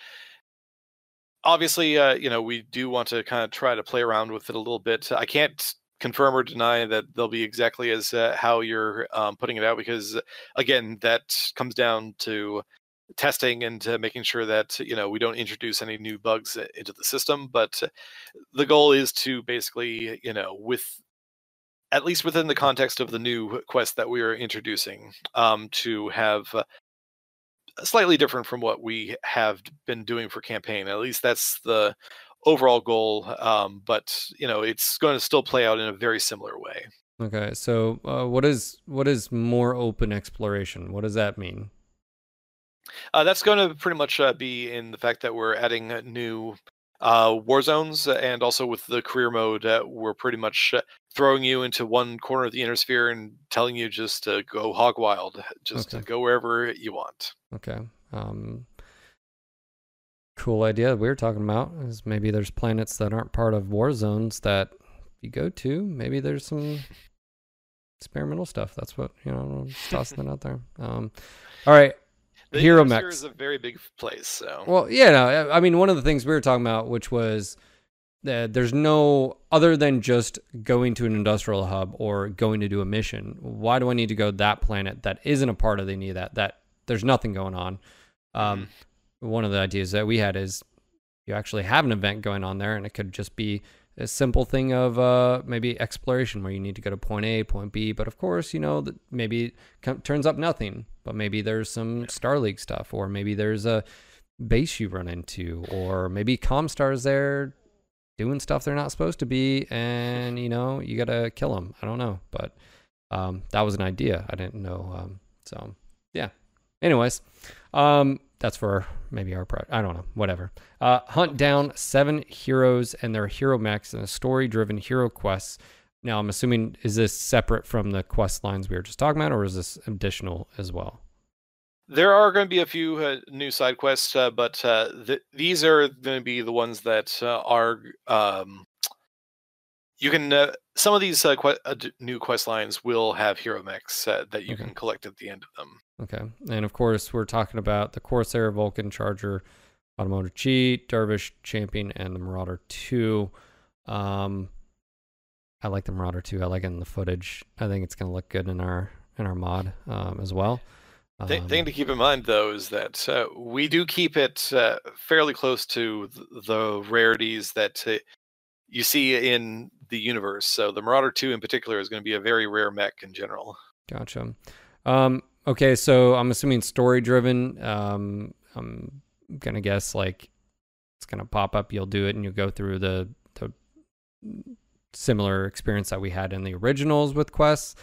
obviously, uh, you know, we do want to kind of try to play around with it a little bit. I can't confirm or deny that they'll be exactly as uh, how you're um, putting it out because, again, that comes down to testing and uh, making sure that you know we don't introduce any new bugs uh, into the system but the goal is to basically you know with at least within the context of the new quest that we are introducing um, to have uh, slightly different from what we have been doing for campaign at least that's the overall goal um, but you know it's going to still play out in a very similar way Okay, so uh, what is what is more open exploration? What does that mean? Uh, that's going to pretty much uh, be in the fact that we're adding uh, new uh, war zones, and also with the career mode, uh, we're pretty much uh, throwing you into one corner of the inner sphere and telling you just to go hog wild, just Okay. to go wherever you want. Okay. Um, cool idea we were talking about is maybe there's planets that aren't part of war zones that you go to. Maybe there's some *laughs* experimental stuff. That's what you know. Tossing it out there. Um, all right. Hero mechs. is a very big place, so Well, yeah, no, I mean, one of the things we were talking about, which was that there's no other than just going to an industrial hub or going to do a mission. Why do I need to go that planet that isn't a part of any of that? That there's nothing going on. Um, One of the ideas that we had is you actually have an event going on there, and it could just be a simple thing of uh, maybe exploration where you need to go to point A, point B. But of course, you know that maybe it turns up nothing, but maybe there's some Star League stuff, or maybe there's a base you run into, or maybe Comstar's there doing stuff they're not supposed to be, and you know you gotta kill them. I don't know, but um, that was an idea. I didn't know. Um, so yeah. Anyways, um, that's for maybe our project. I don't know. Whatever. Uh, hunt down seven heroes and their hero mechs in a story-driven hero quests. Now, I'm assuming is this separate from the quest lines we were just talking about, or is this additional as well? There are going to be a few uh, new side quests, uh, but uh, th- these are going to be the ones that uh, are. Um, you can. Uh, some of these uh, que- uh, new quest lines will have hero mechs uh, that you Okay. can collect at the end of them. Okay. And of course, we're talking about the Corsair, Vulcan, Charger, Automotive Cheat, Dervish, Champion, and the Marauder 2. Um, I like the Marauder 2. I like it in the footage. I think it's going to look good in our in our mod um, as well. Th- Um, thing to keep in mind, though, is that uh, we do keep it uh, fairly close to th- the rarities that uh, you see in the universe. So the Marauder 2 in particular is going to be a very rare mech in general. Gotcha. Um, okay, so I'm assuming story driven. Um, I'm gonna guess like it's gonna pop up. You'll do it, and you'll go through the the similar experience that we had in the originals with quests.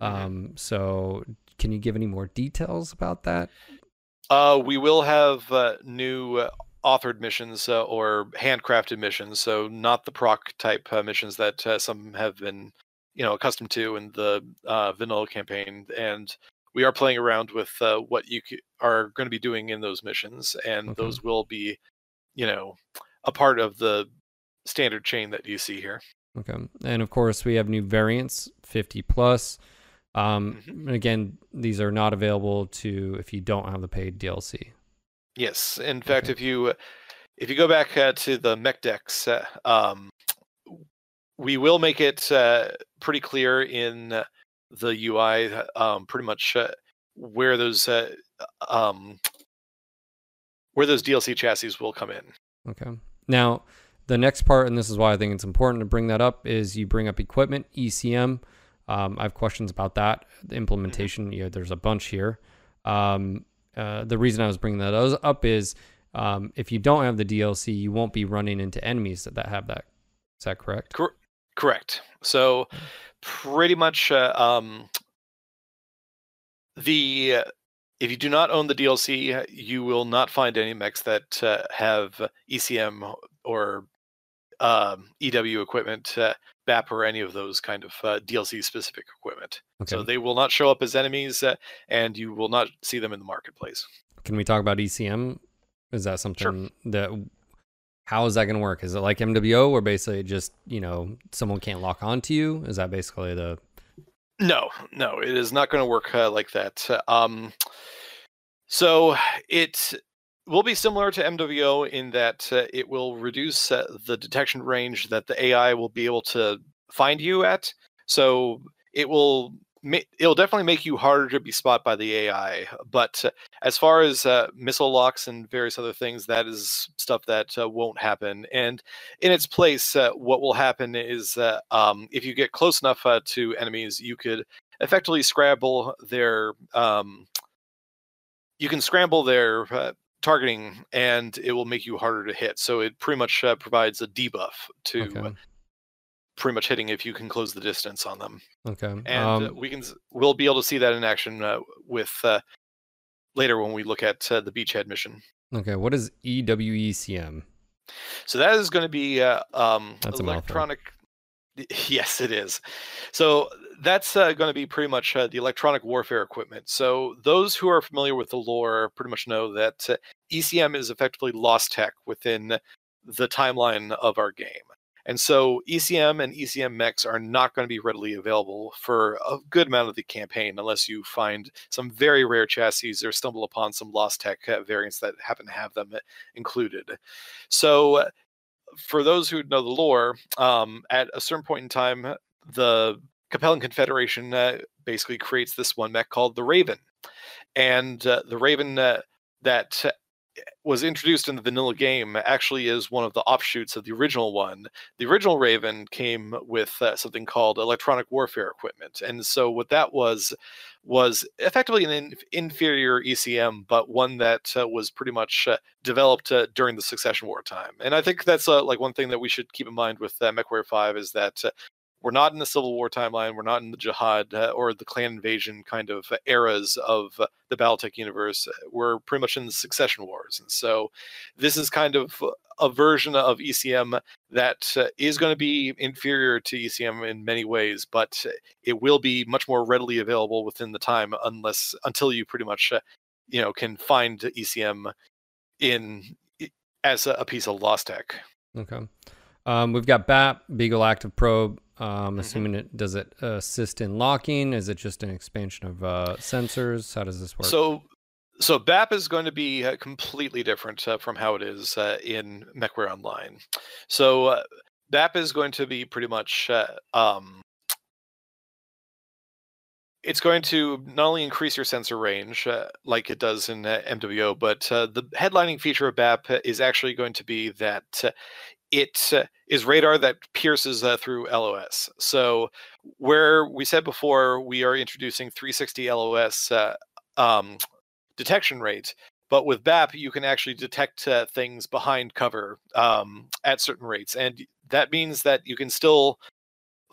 Mhm. Um, so can you give any more details about that? Uh, we will have uh, new uh, authored missions uh, or handcrafted missions, so not the proc type uh, missions that uh, some have been, you know, accustomed to in the uh, vanilla campaign. And we are playing around with uh, what you c- are going to be doing in those missions, and those will be, you know, a part of the standard chain that you see here. Okay, and of course we have new variants, 50 plus. Um, Mhm. and again, these are not available to if you don't have the paid DLC. Yes, in fact, if you if you go back uh, to the mech decks, uh, um, we will make it uh, pretty clear in uh, the UI, uh, um, pretty much uh, where those uh, um, where those DLC chassis will come in. Okay. Now, the next part, and this is why I think it's important to bring that up, is you bring up equipment, ECM. Um, I have questions about that. The implementation, you know, there's a bunch here. Um, uh, the reason I was bringing that up is um, if you don't have the DLC, you won't be running into enemies that, that have that. Is that correct? Cor- correct. So, pretty much, uh, um, the uh, if you do not own the DLC, you will not find any mechs that uh, have ECM or um, EW equipment, uh, BAP, or any of those kind of uh, DLC specific equipment. Okay. So they will not show up as enemies, uh, and you will not see them in the marketplace. Can we talk about ECM Is that something sure. that how is that going to work? Is it like MWO where basically just, you know, someone can't lock onto you? Is that basically the No, no, it is not going to work uh, like that. Um so it will be similar to MWO in that uh, it will reduce uh, the detection range that the AI will be able to find you at. So it will it'll definitely make you harder to be spot by the AI. But uh, as far as uh, missile locks and various other things, that is stuff that uh, won't happen. And in its place, uh, what will happen is um, if you get close enough to enemies, you could effectively scramble their. Um, you can scramble their targeting, and it will make you harder to hit. So it pretty much provides a debuff to. Okay pretty much hitting if you can close the distance on them. Okay. And uh, um, uh, we can we'll be able to see that in action uh, with uh, later when we look at uh, the beachhead mission. Okay. What is EWECM? So that is going to be uh, um, that's electronic. *laughs* Yes, it is. So that's uh, going to be pretty much uh, the electronic warfare equipment. So those who are familiar with the lore pretty much know that uh, ECM is effectively lost tech within the timeline of our game. And so ECM and ECM mechs are not going to be readily available for a good amount of the campaign unless you find some very rare chassis or stumble upon some lost tech uh, variants that happen to have them uh, included. So for those who know the lore, um, at a certain point in time, the Capellan Confederation uh, basically creates this one mech called the Raven. And uh, the Raven uh, that was introduced in the vanilla game actually is one of the offshoots of the original one. The original Raven came with uh, something called electronic warfare equipment, and so what that was was effectively an in- inferior ECM, but one that uh, was pretty much uh, developed uh, during the Succession War time. And I think that's uh, like one thing that we should keep in mind with uh, MechWarrior Five is that uh, we're not in the Civil War timeline. We're not in the Jihad uh, or the clan invasion kind of eras of uh, the BattleTech universe. We're pretty much in the Succession Wars, and so this is kind of a version of ECM that uh, is going to be inferior to ECM in many ways, but it will be much more readily available within the time, unless until you pretty much, uh, you know, can find ECM in as a, piece of lost tech. Okay. Um, we've got BAP, Beagle Active Probe, um, mm-hmm. assuming it does it assist in locking? Is it just an expansion of uh, sensors? How does this work? So, so BAP is going to be uh, completely different uh, from how it is uh, in MechWarrior Online. So uh, BAP is going to be pretty much uh, um, it's going to not only increase your sensor range uh, like it does in uh, MWO, but uh, the headlining feature of BAP is actually going to be that it uh, is radar that pierces uh, through LOS. So where we said before we are introducing 360 LOS uh, um, detection rate, but with BAP you can actually detect uh, things behind cover um, at certain rates, and that means that you can still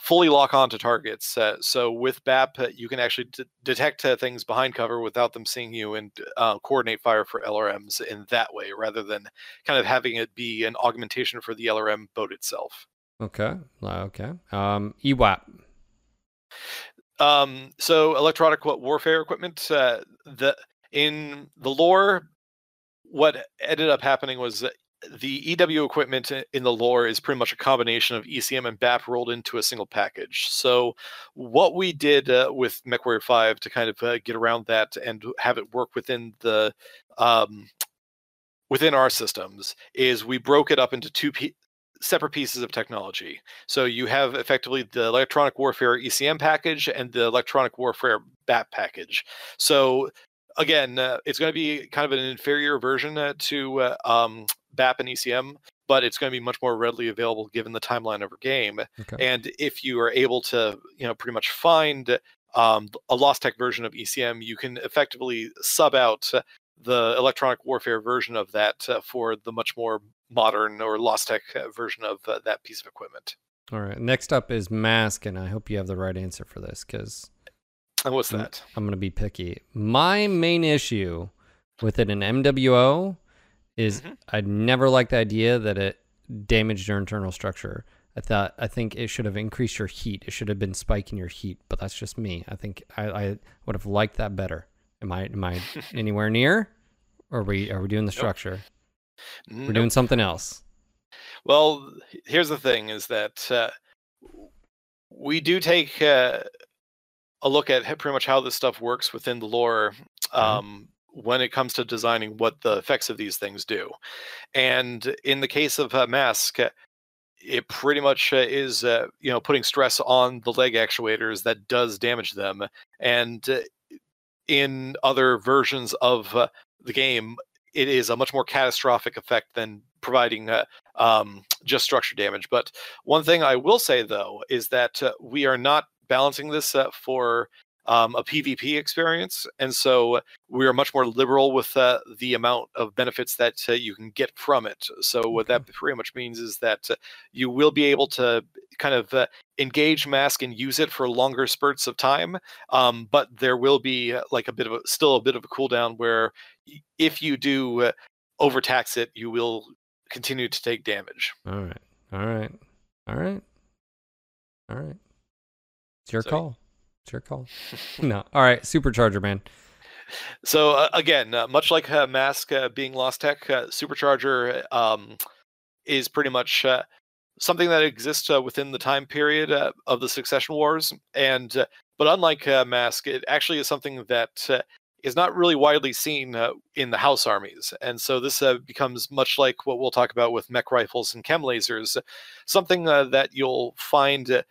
fully lock onto targets. Uh, so with BAP, you can actually d- detect uh, things behind cover without them seeing you and uh, coordinate fire for LRMs in that way, rather than kind of having it be an augmentation for the LRM boat itself. Okay. Okay. Um, EWAP. Um, so electronic warfare equipment. Uh, the in the lore, what ended up happening was the EW equipment in the lore is pretty much a combination of ECM and BAP rolled into a single package. So, what we did uh, with MechWarrior 5 to kind of uh, get around that and have it work within the um, within our systems is we broke it up into two p- separate pieces of technology. So you have effectively the electronic warfare ECM package and the electronic warfare BAP package. So again, uh, it's going to be kind of an inferior version uh, to uh, um, BAP and ECM, but it's going to be much more readily available given the timeline of our game. Okay. And if you are able to, you know, pretty much find um, a lost tech version of ECM, you can effectively sub out the electronic warfare version of that uh, for the much more modern or lost tech uh, version of uh, that piece of equipment. All right. Next up is MASC, and I hope you have the right answer for this because. And what's that? I'm, I'm going to be picky. My main issue with it in MWO is mm-hmm. I never liked the idea that it damaged your internal structure. I thought I think it should have increased your heat. It should have been spiking your heat, but that's just me. I think I, I would have liked that better. Am I am I *laughs* anywhere near? Or are we are we doing the structure? We're nope. doing something else. Well, here's the thing: is that uh, we do take uh, a look at pretty much how this stuff works within the lore. Um, when it comes to designing what the effects of these things do. And in the case of a MASC, it pretty much uh, is uh, you know putting stress on the leg actuators that does damage them and uh, in other versions of uh, the game it is a much more catastrophic effect than providing uh, um, just structure damage but one thing i will say though is that uh, we are not balancing this for um, a PvP experience, and so we are much more liberal with uh, the amount of benefits that uh, you can get from it. So what that pretty much means is that uh, you will be able to kind of uh, engage MASC and use it for longer spurts of time, um, but there will be uh, like a bit of a still a bit of a cooldown where if you do uh, overtax it, you will continue to take damage. All right, all right, all right, all right. It's your so, call. Your call. *laughs* no. All right. Supercharger, man. So uh, again, uh, much like uh, MASC uh, being Lost Tech, uh, Supercharger um, is pretty much uh, something that exists within the time period of the Succession Wars, and but unlike MASC, it actually is something that is not really widely seen in the House armies, and so this becomes much like what we'll talk about with mech rifles and chem lasers, something that you'll find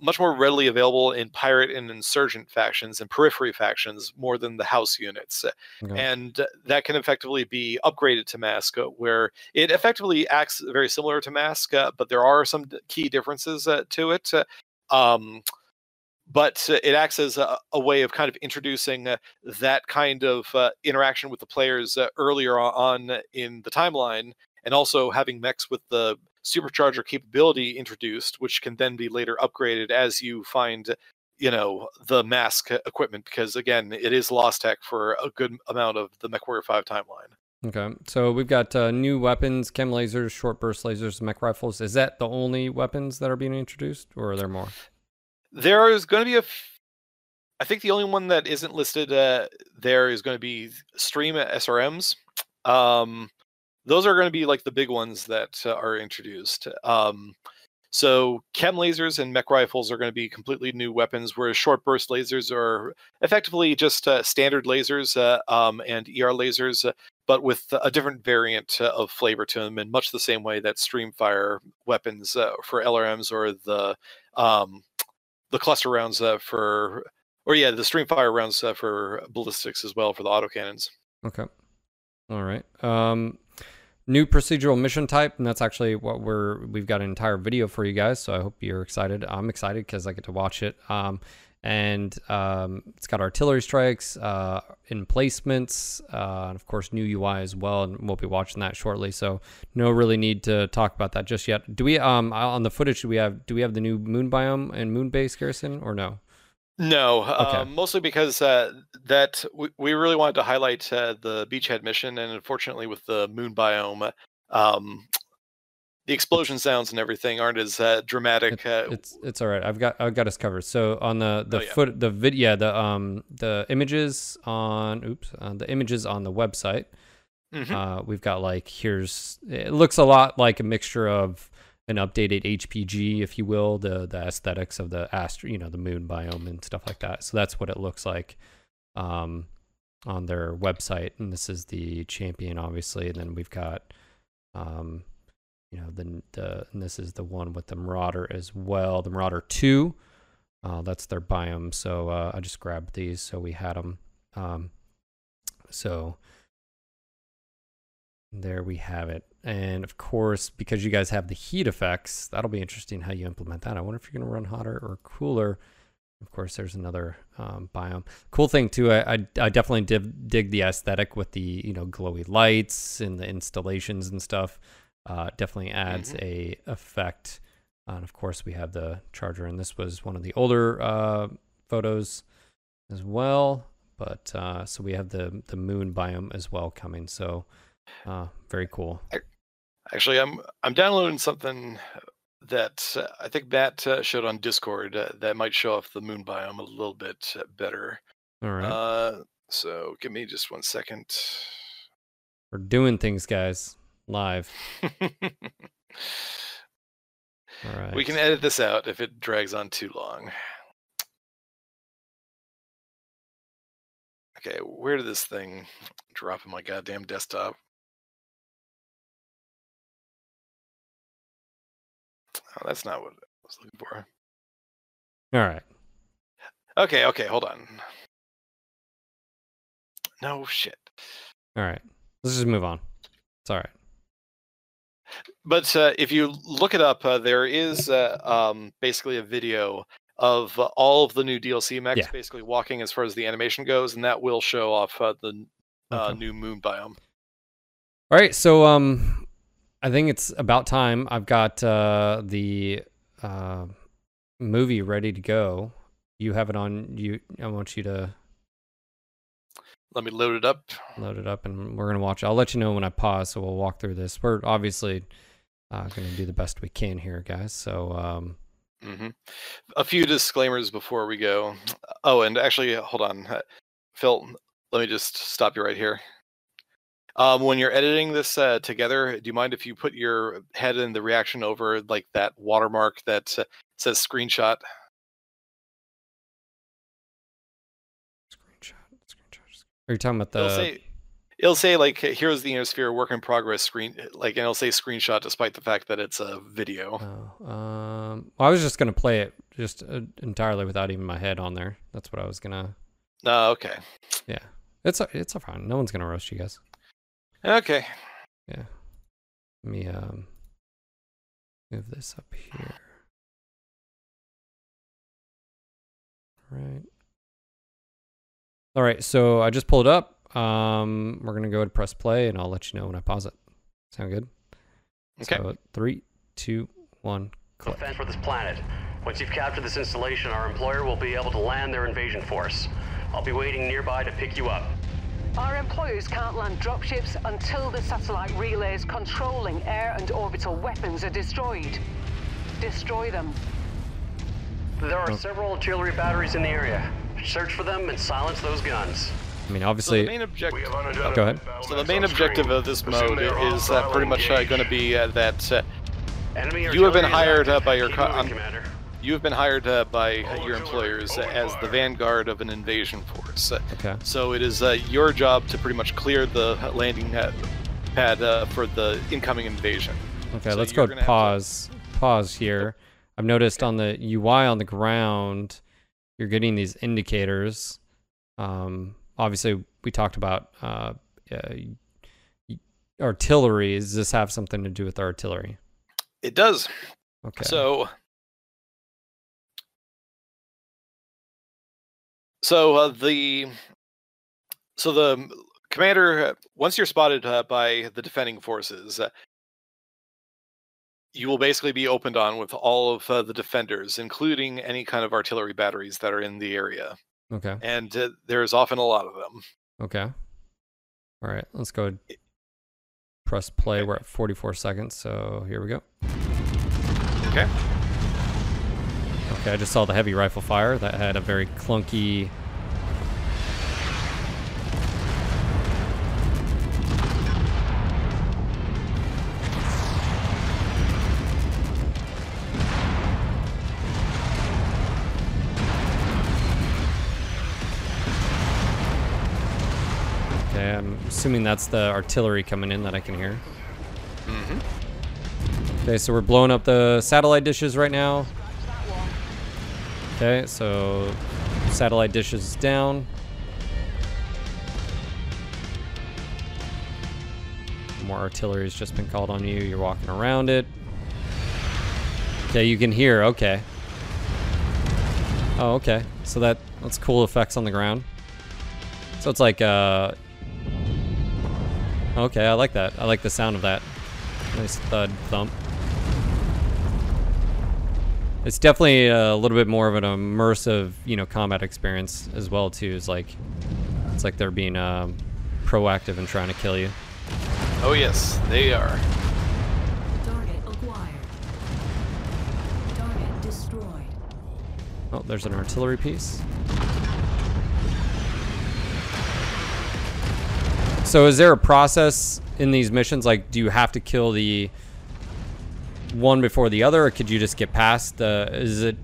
much more readily available in pirate and insurgent factions and periphery factions more than the house units. Okay. And that can effectively be upgraded to MASC, uh, where it effectively acts very similar to MASC, uh, but there are some key differences uh, to it. Um, but it acts as a, a, way of kind of introducing uh, that kind of uh, interaction with the players uh, earlier on in the timeline, and also having mechs with the supercharger capability introduced, which can then be later upgraded as you find, you know, the MASC equipment. Because again, it is lost tech for a good amount of the MechWarrior Five timeline. Okay, so we've got uh, new weapons, chem lasers, short burst lasers, mech rifles. Is that the only weapons that are being introduced, or are there more? There is going to be a. F- I think the only one that isn't listed uh, there is going to be Streak SRMs. Um, those are going to be like the big ones that uh, are introduced. Um, so chem lasers and mech rifles are going to be completely new weapons, whereas short burst lasers are effectively just uh, standard lasers uh, um, and ER lasers, uh, but with a different variant uh, of flavor to them, in much the same way that streamfire weapons uh, for LRMs or the um, the cluster rounds for, or yeah, the streamfire rounds for ballistics as well for the autocannons. Okay. All right. Um, new procedural mission type, and that's actually what we're we've got an entire video for you guys. So I hope you're excited. I'm excited because I get to watch it. Um, and um, it's got artillery strikes, uh, emplacements, uh, and of course new UI as well. And we'll be watching that shortly. So no really need to talk about that just yet. Do we um on the footage do we have do we have the new moon biome and moon base garrison or no? No, okay. uh, mostly because uh, that we, we really wanted to highlight uh, the beachhead mission, and unfortunately, with the moon biome, um, the explosion sounds and everything aren't as uh, dramatic. Uh, it's it's all right. I've got I've got us covered. So on the the oh, yeah. foot the vid yeah the um the images on oops uh, the images on the website. Mm-hmm. we've got like here's it looks a lot like a mixture of an updated HPG, if you will, the the aesthetics of the astro, you know, the moon biome and stuff like that. So that's what it looks like um, on their website. And this is the champion, obviously. And then we've got, um, you know, the the and this is the one with the Marauder as well. The Marauder two, uh, that's their biome. So uh, I just grabbed these, so we had them. Um, so there we have it. And of course, because you guys have the heat effects, that'll be interesting how you implement that. I wonder if you're going to run hotter or cooler. Of course, there's another um, biome. Cool thing too. I, I, I definitely div, dig the aesthetic with the you know glowy lights and the installations and stuff. Uh, definitely adds mm-hmm. a effect. And of course, we have the charger, and this was one of the older uh, photos as well. But uh, so we have the the moon biome as well coming. So uh, very cool. Actually, I'm I'm downloading something that uh, I think Matt uh, showed on Discord uh, that might show off the moon biome a little bit uh, better. All right. Uh, so give me just one second. We're doing things, guys. live. *laughs* All right. We can edit this out if it drags on too long. Okay, where did this thing drop in my goddamn desktop? Oh, that's not what I was looking for. All right. Okay, okay, hold on. No shit. All right. Let's just move on. It's all right. But uh, if you look it up, uh, there is uh, um, basically a video of uh, all of the new DLC mechs, Yeah. basically walking as far as the animation goes, and that will show off uh, the uh, Okay. new moon biome. All right, so um, I think it's about time. I've got uh, the uh, movie ready to go. You have it on. You, I want you to Let me load it up. load it up, and we're gonna watch. I'll let you know when I pause, so we'll walk through this. We're obviously uh, gonna do the best we can here, guys. So um, hmm A few disclaimers before we go. Oh, and actually, hold on, uh, Phil. Let me just stop you right here. Um, when you're editing this uh, together, do you mind if you put your head in the reaction over like that watermark that uh, says screenshot? screenshot, screenshot. Are you talking about it'll the? say it'll say like here's the Inner Sphere work in progress screen like and it'll say screenshot despite the fact that it's a video. Oh, um, well, I was just gonna play it just uh, entirely without even my head on there. That's what I was gonna. Oh, okay. Yeah, it's it's fine. No one's gonna roast you guys. Okay. Yeah. Let me um move this up here. Right. All right, so I just pulled it up. Um, we're gonna go ahead and press play, and I'll let you know when I pause it. Sound good? Okay. So three, two, one, click. defense for this planet. Once you've captured this installation, our employer will be able to land their invasion force. I'll be waiting nearby to pick you up. Our employers can't land dropships until the satellite relays controlling air and orbital weapons are destroyed. Destroy them. There are several artillery batteries in the area. Search for them and silence those guns. I mean, So the obviously, main objective go ahead. So the main objective of this mode is uh, pretty much uh, going to be uh, that uh, Enemy You have been hired, uh, by your co- um, Commander. You have been hired uh, by uh, your employers uh, as the vanguard of an invasion force. Okay. So it is uh, your job to pretty much clear the landing pad uh, for the incoming invasion. Okay, So let's go pause. Pause here. I've noticed on the UI on the ground, you're getting these indicators. Um, obviously, we talked about uh, uh, artillery. Does this have something to do with artillery? It does. Okay. So, so uh, the so the commander once you're spotted uh, by the defending forces, uh, you will basically be opened on with all of uh, the defenders, including any kind of artillery batteries that are in the area, okay. and uh, there's often a lot of them. Okay. All right. Let's go. Press play. We're at 44 seconds. So here we go. Okay. Okay, I just saw the heavy rifle fire that had a very clunky. Okay, I'm assuming that's the artillery coming in that I can hear. Mm -hmm. Okay, so we're blowing up the satellite dishes right now. Okay, so satellite dishes down. More artillery has just been called on you. You're walking around it. Okay, you can hear. Okay. Oh, okay. So that that's cool effects on the ground. So it's like uh. Okay, I like that. I like the sound of that. Nice thud thump. It's definitely a little bit more of an immersive, you know, combat experience as well too. It's like it's like they're being um, proactive and trying to kill you. Oh yes, they are. Target acquired. Target destroyed. Oh, there's an artillery piece. So is there a process in these missions? Like, do you have to kill the one before the other, or could you just get past the? Is it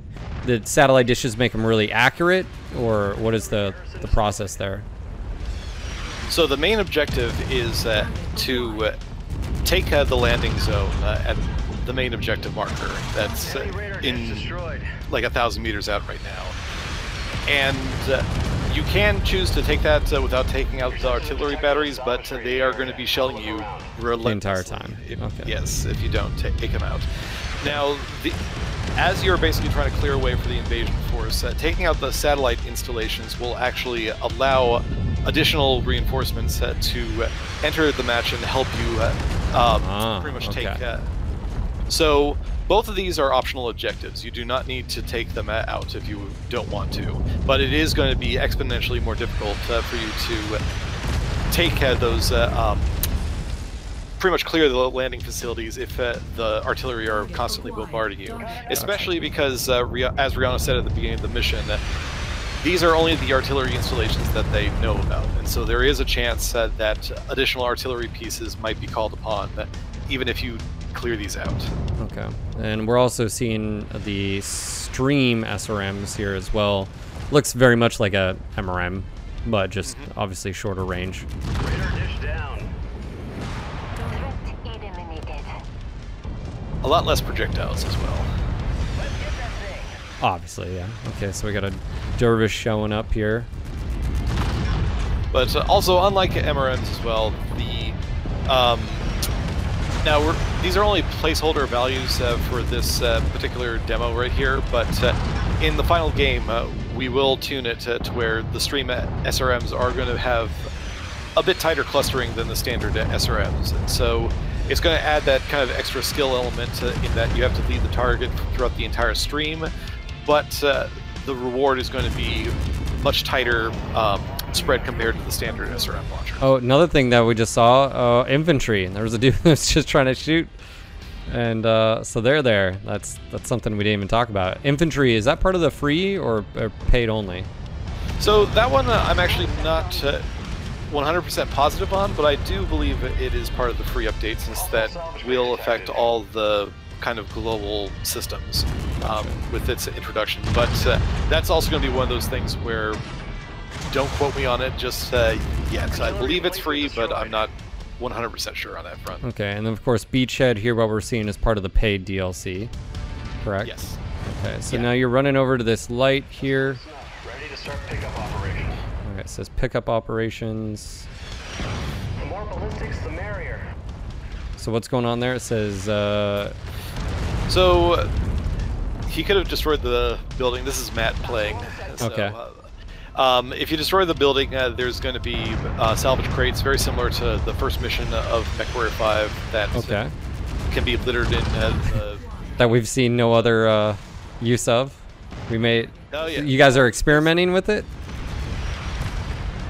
the satellite dishes make them really accurate, or what is the the process there? So the main objective is uh, to uh, take uh, the landing zone uh, at the main objective marker. That's uh, in like a thousand meters out right now, and uh, you can choose to take that uh, without taking out the artillery batteries, but uh, they are going to be shelling you relentlessly. entire time. If- Okay. Yes, if you don't ta- take them out. Now, the, as you're basically trying to clear away for the invasion force, uh, taking out the satellite installations will actually allow additional reinforcements uh, to enter the match and help you uh, um, Ah, pretty much okay. take. Uh, so both of these are optional objectives. You do not need to take them uh, out if you don't want to, but it is going to be exponentially more difficult uh, for you to uh, take uh, those. Uh, um, pretty much clear the landing facilities if uh, the artillery are constantly bombarding you. Especially because, uh, as Ryana said at the beginning of the mission, uh, these are only the artillery installations that they know about, and so there is a chance uh, that additional artillery pieces might be called upon, even if you clear these out. Okay. And we're also seeing the stream SRMs here as well. Looks very much like a MRM, but just obviously shorter range. Radar dish down. Eliminated. A lot less projectiles as well. Let's get that thing. Obviously, yeah. Okay, so we got a dervish showing up here. But uh, also, unlike MRMs as well, the um, now these are only placeholder values uh, for this uh, particular demo right here. But uh, in the final game, uh, we will tune it uh, to where the stream SRMs are going to have a bit tighter clustering than the standard SRMs, and so it's going to add that kind of extra skill element uh, in that you have to lead the target throughout the entire stream, but uh, the reward is going to be much tighter um, spread compared to the standard SRM launcher. Oh, another thing that we just saw, uh, infantry. There was a dude *laughs* that was just trying to shoot, and uh, so they're there. That's that's something we didn't even talk about. Infantry is that part of the free or, or paid only? So that one uh, I'm actually not uh, 100% positive on, but I do believe it is part of the free update since that will affect all the kind of global systems um, with its introduction. But uh, that's also going to be one of those things where don't quote me on it just uh, yet. I believe it's free, but I'm not 100% sure on that front. Okay, and then of course Beachhead here. What we're seeing is part of the paid DLC, correct? Yes. Okay, so Yeah. now you're running over to this light here. Ready to start pickup operation. Okay, it says pickup operations. The more ballistics, the merrier. So what's going on there? It says uh, So uh, he could have destroyed the building. This is Matt playing. So, Okay. uh, um, if you destroy the building, uh, there's going to be uh, salvage crates, very similar to the first mission of MechWarrior 5, that uh, okay can be littered in. Uh, that we've seen no other uh, use of. We made. oh yeah. You guys are experimenting with it.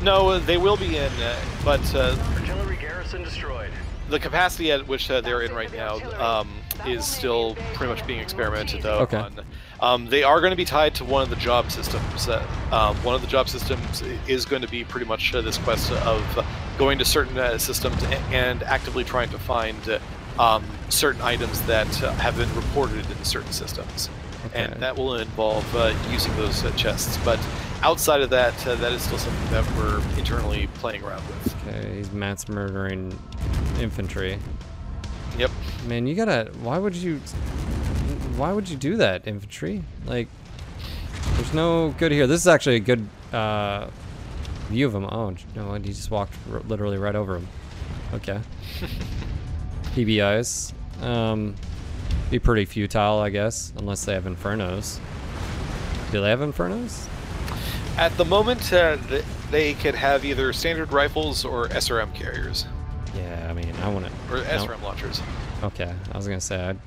No, uh, they will be in, uh, but uh, Artillery garrison destroyed. the capacity at which uh, they're in right now um, is still pretty much being experimented Okay. on. Um, they are going to be tied to one of the job systems. Uh, um, one of the job systems is going to be pretty much uh, this quest of going to certain uh, systems and actively trying to find uh, um, certain items that uh, have been reported in certain systems. And that will involve uh, using those uh, chests. But outside of that, uh, that is still something that we're internally playing around with. Okay, he's mass murdering infantry. Yep. Man, you gotta. Why would you? Why would you do that, infantry? Like, there's no good here. This is actually a good uh, view of him. Oh no, he just walked r- literally right over him. Okay. *laughs* PBIs. Um, be pretty futile, I guess, unless they have infernos. Do they have infernos? At the moment, uh, th- they could have either standard rifles or SRM carriers Yeah, I mean, I want to. or SRM launchers. Okay, I was gonna say. I'd...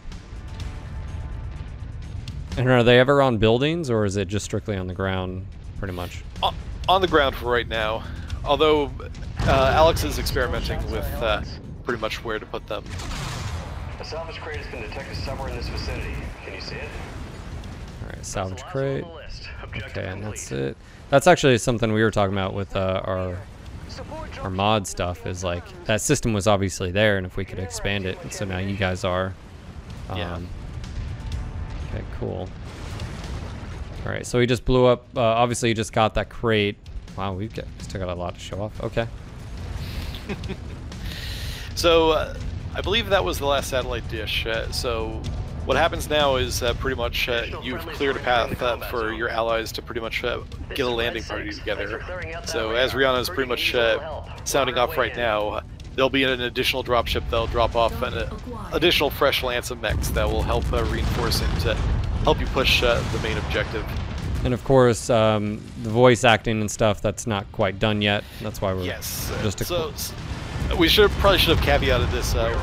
And are they ever on buildings, or is it just strictly on the ground, pretty much? O- on the ground for right now. Although uh, Alex is experimenting with uh, pretty much where to put them. A salvage crate has been detected somewhere in this vicinity. Can you see it? All right, salvage crate. one on the list. Objective Okay, and that's it. That's actually something we were talking about with uh, our our mod stuff is like that system was obviously there, and if we could expand it, so now you guys are. Um, Yeah. Okay, cool. All right, so he just blew up. Uh, obviously, he just got that crate. Wow, we've got, still got a lot to show off. Okay. *laughs* So uh, I believe that was the last satellite dish. Uh, so what happens now is uh, pretty much uh, you've cleared a path uh, for your allies to pretty much uh, get a landing party together. So as Ryana is pretty much uh, sounding off right now, uh, there'll be an additional dropship that'll drop off an additional fresh lance of mechs that will help uh, reinforce and uh, help you push uh, the main objective. And of course, um, the voice acting and stuff that's not quite done yet. That's why we're Yes. uh, just a so we should probably should have caveated this uh,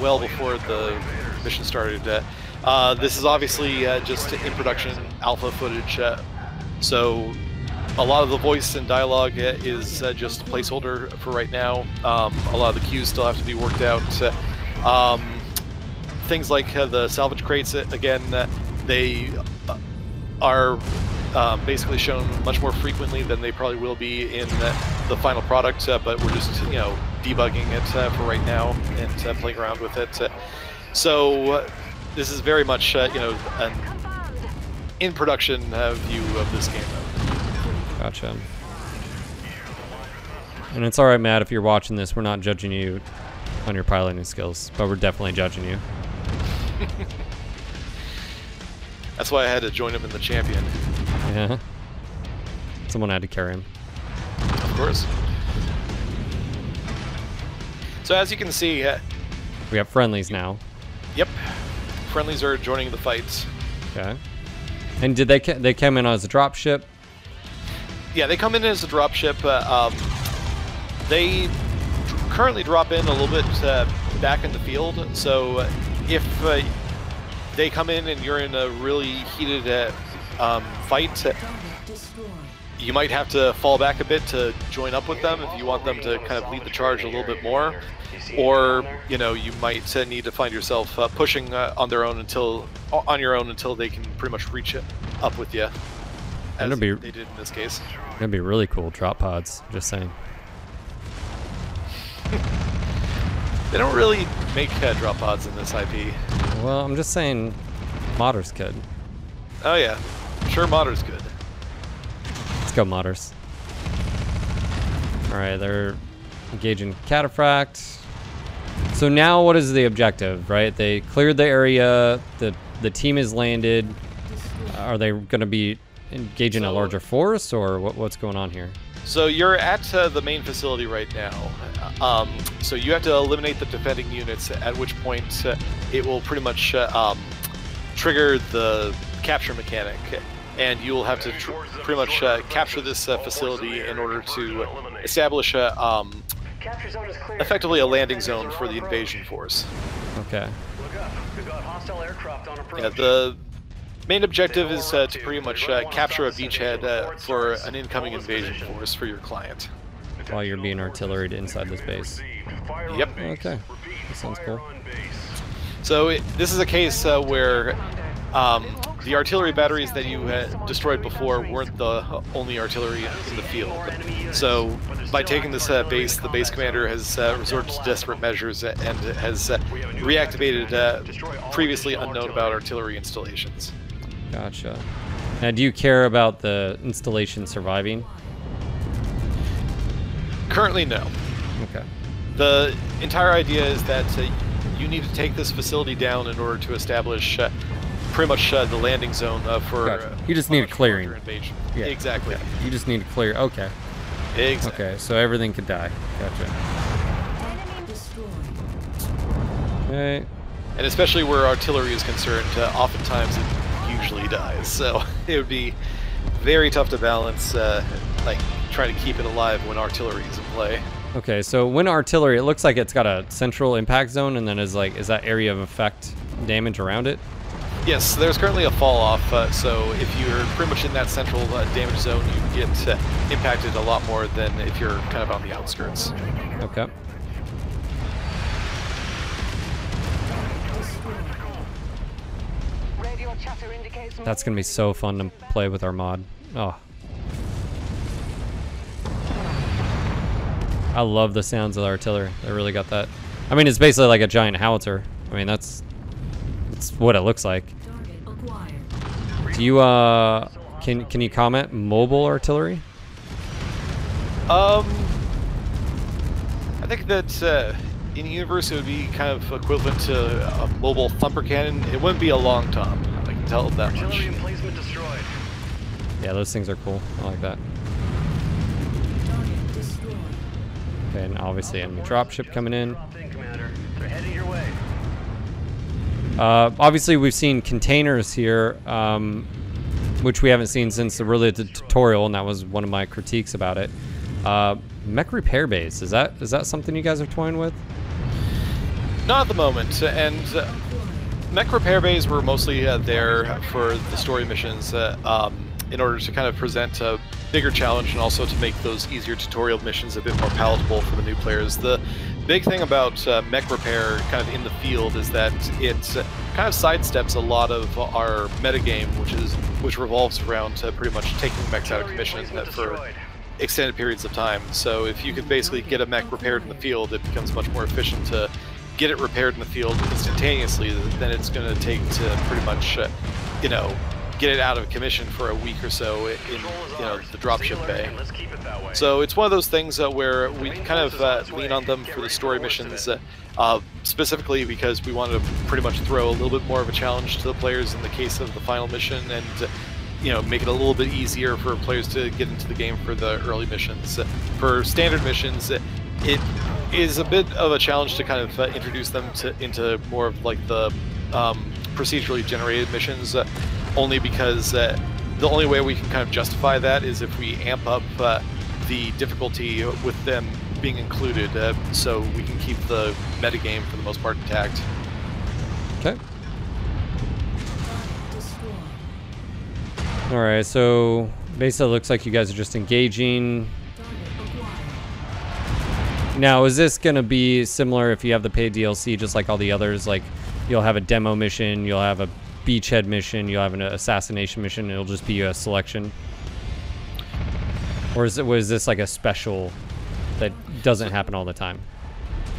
well before the mission started. Uh, uh, this is obviously uh, just in production alpha footage, uh, so a lot of the voice and dialogue is uh, just a placeholder for right now. Um, a lot of the cues still have to be worked out. Um, things like uh, the salvage crates, uh, again, uh, they are basically shown much more frequently than they probably will be in the final product. But we're just, you know, debugging it for right now and playing around with it. So this is very much, you know, an in production uh, view of this game. Gotcha. And it's all right, Matt, if you're watching this, we're not judging you on your piloting skills, but we're definitely judging you. *laughs* That's why I had to join him in the champion, Yeah. Someone had to carry him. of course. So as you can see, uh, We have friendlies now. yep, friendlies are joining the fights. Okay. And did they ca- they came in as a drop ship? Yeah, they come in as a dropship. Uh, um, they currently drop in a little bit uh, back in the field. So uh, if uh, they come in and you're in a really heated um, fight, you might have to fall back a bit to join up with them if you want them to kind of lead the charge a little bit more. Or you know you might need to find yourself uh, pushing uh, on their own until on your own until they can pretty much reach it up with you, That'd be- they did in this case. That'd be really cool. Drop pods. Just saying. *laughs* They don't really make uh, drop pods in this IP. Well, I'm just saying, modders could. Oh yeah, sure modder's good. Let's go, modders. All right, they're engaging cataphract. So now, what is the objective? Right, they cleared the area. the The team is landed. Are they going to be engaging a So- larger force, or what, what's going on here? So you're at uh, the main facility right now. Um, so you have to eliminate the defending units. At which point uh, it will pretty much uh, um, trigger the capture mechanic, and you will have to tr- pretty much uh, capture this uh, facility in order to establish a, um, Capture zone is effectively a landing zone for the invasion force. Okay. Look up. We've got hostile aircraft on approach. Yeah, the main objective is uh, to pretty much uh, capture a beachhead uh, for an incoming invasion force for your client. While you're being artillery inside this base. Yep. Okay. That sounds cool. So it, this is a case uh, where um, the artillery batteries that you had destroyed before weren't the only artillery in the field. So by taking this uh, base, the base commander has uh, resorted to desperate measures and has uh, reactivated uh, previously unknown about artillery installations. Gotcha. Now, do you care about the installation surviving? Currently, no. Okay. The entire idea is that uh, you need to take this facility down in order to establish uh, pretty much uh, the landing zone uh, for. Gotcha. uh, You just a need a clearing. Invasion. Yeah. Exactly. Okay. You just need to clear. Okay. Exactly. Okay. So everything could die. Gotcha. Enemy destroyed. Okay. And especially where artillery is concerned, uh, oftentimes it usually dies. So *laughs* it would be very tough to balance, uh, like trying to keep it alive when artillery is in play. Okay. So when artillery, it looks like it's got a central impact zone, and then is like is that area of effect damage around it? Yes, there's currently a fall off, uh, so if you're pretty much in that central uh, damage zone, you get uh, impacted a lot more than if you're kind of on the outskirts. Okay. That's gonna be so fun to play with our mod. Oh. I love the sounds of the artillery. They really got that. I mean, it's basically like a giant howitzer. I mean, that's that's what it looks like. Do you uh can can you comment mobile artillery? Um, I think that uh, in the universe it would be kind of equivalent to a mobile thumper cannon. It wouldn't be a long tom. I can tell that much. Emplacement destroyed. Yeah, those things are cool. I like that. Okay, and obviously enemy dropship coming in. Dropped in, Commander. They're heading your way. Uh, obviously, we've seen containers here, um, which we haven't seen since the related tutorial, and that was one of my critiques about it. Uh, mech repair base is that is that something you guys are toying with? Not at the moment. And uh, mech repair bays were mostly uh, there for the story missions uh, um, in order to kind of present a bigger challenge and also to make those easier tutorial missions a bit more palatable for the new players. The big thing about uh, mech repair kind of in the field is that it kind of sidesteps a lot of our metagame, which is which revolves around uh, pretty much taking mechs out of commission uh, for extended periods of time. So if you could basically get a mech repaired in the field, it becomes much more efficient to get it repaired in the field instantaneously than it's going to take to pretty much, uh, you know, get it out of commission for a week or so in, you know, the dropship bay. So it's one of those things uh, where we kind of uh, lean on them for the story missions, uh, uh, specifically because we wanted to pretty much throw a little bit more of a challenge to the players in the case of the final mission, and uh, you know make it a little bit easier for players to get into the game for the early missions. For standard missions, uh, it is a bit of a challenge to kind of uh, introduce them to into more of like the um, procedurally generated missions, uh, only because uh, the only way we can kind of justify that is if we amp up uh, the difficulty with them being included, uh, so we can keep the metagame for the most part intact. Okay. All right. So it looks like you guys are just engaging. Now, is this gonna be similar if you have the paid DLC, just like all the others? Like, you'll have a demo mission, you'll have a beachhead mission, you'll have an assassination mission. It'll just be a selection. Or is it was this like a special that doesn't happen all the time?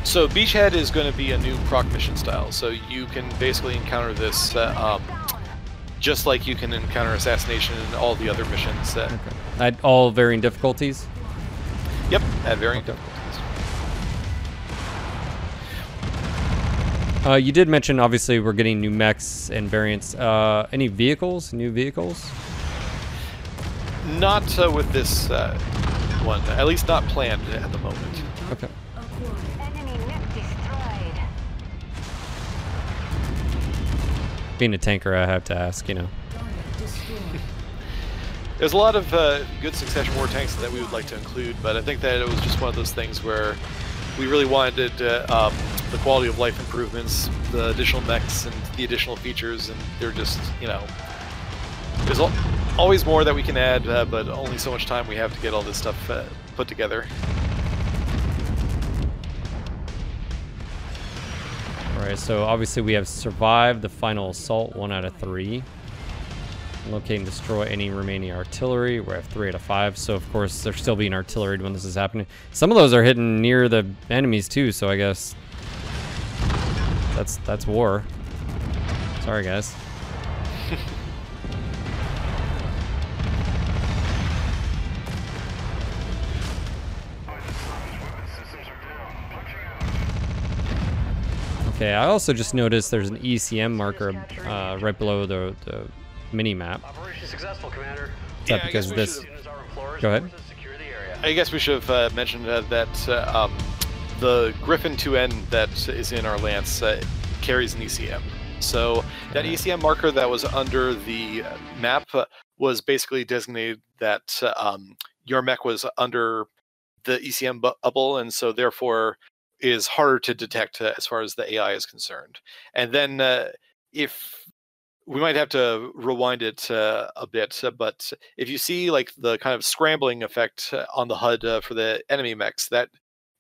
So Beachhead is going to be a new proc mission style. So you can basically encounter this uh, um, just like you can encounter assassination and all the other missions. Uh, At all varying difficulties. Yep, at varying difficulties. Uh, you did mention obviously we're getting new mechs and variants. Uh, any vehicles? New vehicles? Not uh, with this uh, one, at least not planned at the moment. Okay. Acquired. Enemy mech destroyed. Being a tanker, I have to ask. You know. *laughs* There's a lot of uh, good succession war tanks that we would like to include, but I think that it was just one of those things where we really wanted uh, um, the quality of life improvements, the additional mechs, and the additional features, and they're just, you know, there's al- always more that we can add, uh, but only so much time we have to get all this stuff uh, put together. All right. So obviously we have survived the final assault, one out of three. Locate and destroy any remaining artillery. We have three out of five. So of course they're still being artillery when this is happening. Some of those are hitting near the enemies too. So I guess that's that's war. Sorry guys. *laughs* Okay, I also just noticed there's an ECM marker uh, right below the, the mini map. Operation successful, Commander. Is Yeah, that I because guess of we this? should've- As our implorers, Go ahead. forces secure the area. I guess we should have uh, mentioned uh, that uh, um, the Griffin 2N that is in our Lance uh, carries an ECM. So that ECM marker that was under the uh, map uh, was basically designated that uh, um, your mech was under the ECM bubble, and so therefore is harder to detect uh, as far as the AI is concerned. And then uh, if we might have to rewind it uh, a bit, but if you see like the kind of scrambling effect on the HUD uh, for the enemy mechs, that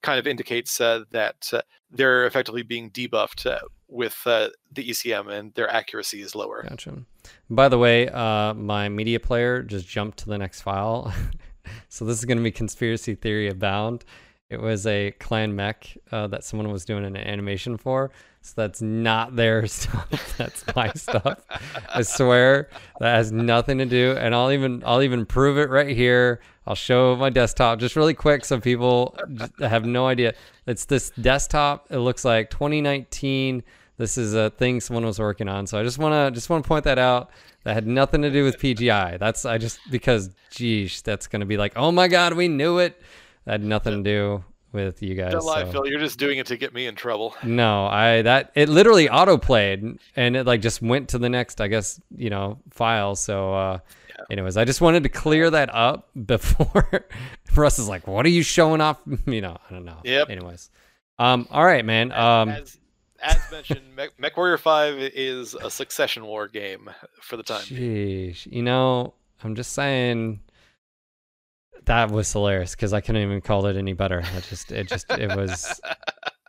kind of indicates uh, that uh, they're effectively being debuffed uh, with uh, the ECM and their accuracy is lower. Gotcha. By the way, my media player just jumped to the next file. *laughs* so this is going to be conspiracy theory abound. It was a clan mech that someone was doing an animation for. So that's not their *laughs* stuff. That's my stuff. I swear that has nothing to do. And I'll even I'll even prove it right here. I'll show my desktop just really quick so people have no idea. It's this desktop. It looks like 2019. This is a thing someone was working on. So I just wanna just wanna point that out. That had nothing to do with PGI. That's I just because geez, that's gonna be like, oh my god, we knew it. That had nothing to do with you guys. Lie, so- Phil. You're just doing it to get me in trouble. *laughs* no, I that it literally auto played and it like just went to the next, I guess, you know, file. So uh anyways, I just wanted to clear that up *laughs* before Russ is like, What are you showing off? *laughs* You know, I don't know. Yep. Anyways. Um, all right, man. Um as, as mentioned, Mech, Mech Warrior Five is a succession war game for the time. Sheesh. You know, I'm just saying that was hilarious because I couldn't even call it any better. I just, it just, it was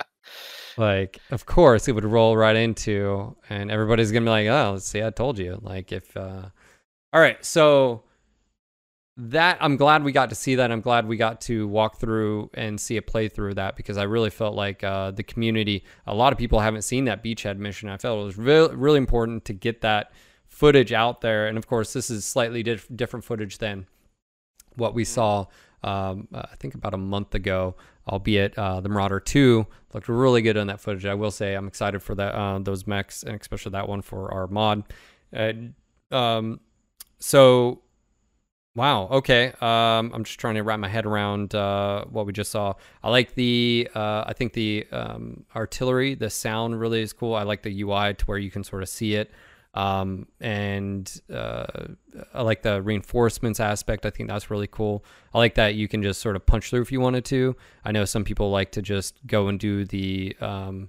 *laughs* like, of course, it would roll right into, and everybody's gonna be like, "Oh, let's see, I told you." Like, if, uh, all right, so that I'm glad we got to see that. I'm glad we got to walk through and see a playthrough of that because I really felt like uh, the community, a lot of people haven't seen that beachhead mission. I felt it was re- really important to get that footage out there. And of course, this is slightly dif- different footage than what we saw, um, uh, I think about a month ago, albeit uh, the Marauder 2 looked really good on that footage. I will say I'm excited for that uh, those mechs and especially that one for our mod. And, um, so Wow. Okay. Um, I'm just trying to wrap my head around uh, what we just saw. I like the. Uh, I think the um, artillery, the sound really is cool. I like the UI to where you can sort of see it, um, and uh, I like the reinforcements aspect. I think that's really cool. I like that you can just sort of punch through if you wanted to. I know some people like to just go and do the um,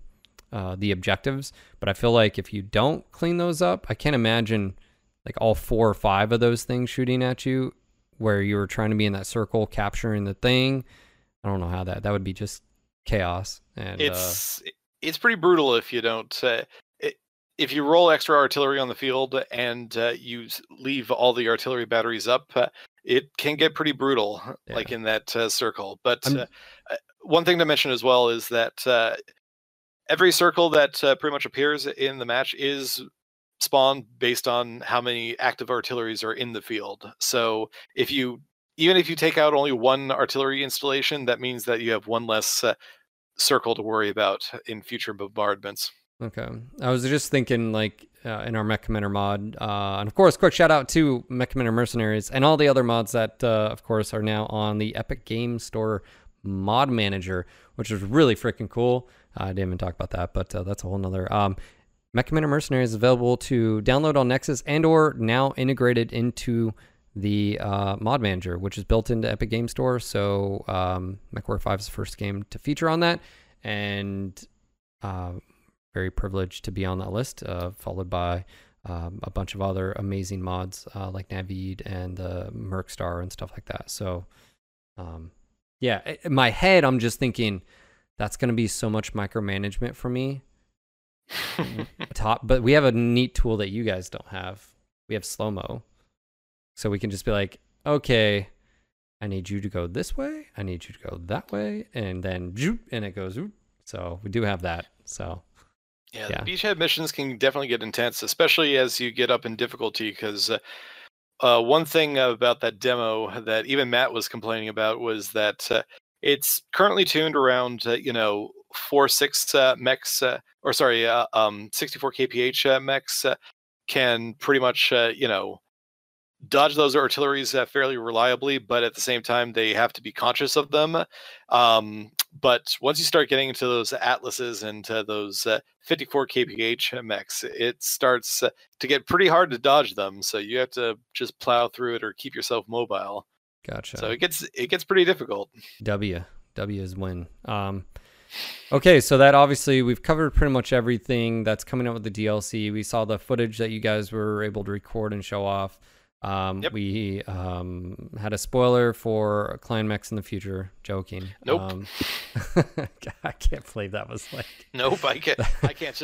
uh, the objectives, but I feel like if you don't clean those up, I can't imagine like all four or five of those things shooting at you where you were trying to be in that circle capturing the thing i don't know how that that would be just chaos and uh, It's it's pretty brutal if you don't. Uh, if you roll extra artillery on the field and uh, you leave all the artillery batteries up, uh, it can get pretty brutal, *laughs* like in that uh, circle. But uh, uh, one thing to mention as well is that uh, every circle that uh, pretty much appears in the match is spawned based on how many active artilleries are in the field. So if you even if you take out only one artillery installation, that means that you have one less uh, circle to worry about in future bombardments. Okay. I was just thinking, like, uh, in our Mech Commander mod, uh, and of course, quick shout out to Mech Commander Mercenaries and all the other mods that, uh, of course, are now on the Epic Game Store mod manager, which is really freaking cool. I didn't even talk about that, but uh, that's a whole nother. Um, Mech Commander Mercenaries is available to download on Nexus and or now integrated into the uh, mod manager, which is built into Epic Game Store. So um, MechWarrior 5 is the first game to feature on that, and uh, very privileged to be on that list, uh, followed by um, a bunch of other amazing mods uh, like Navid and the uh, Mercstar and stuff like that. So, um, yeah, in my head, I'm just thinking that's going to be so much micromanagement for me. *laughs* Top, but we have a neat tool that you guys don't have. We have slow mo, so we can just be like, okay, I need you to go this way. I need you to go that way, and then and it goes. So we do have that. So Yeah, Yeah. the beachhead missions can definitely get intense, especially as you get up in difficulty. Because uh, uh, one thing about that demo that even Matt was complaining about was that uh, it's currently tuned around, uh, you know, four six uh, mechs, uh, or sorry, uh, um, 64 kph uh, mechs uh, can pretty much, uh, you know, dodge those artilleries uh, fairly reliably, but at the same time they have to be conscious of them. Um, but once you start getting into those atlases and to those uh, 54 kph mechs, it starts uh, to get pretty hard to dodge them. So you have to just plow through it or keep yourself mobile. gotcha. So it gets it gets pretty difficult. W. W is win. Um, okay, so that obviously we've covered pretty much everything that's coming out with the DLC. We saw the footage that you guys were able to record and show off. Um, Yep. We um, had a spoiler for Clan Mechs in the future. Joking. Nope. Um, *laughs* I can't believe that was like. *laughs* Nope, I can't. I can't.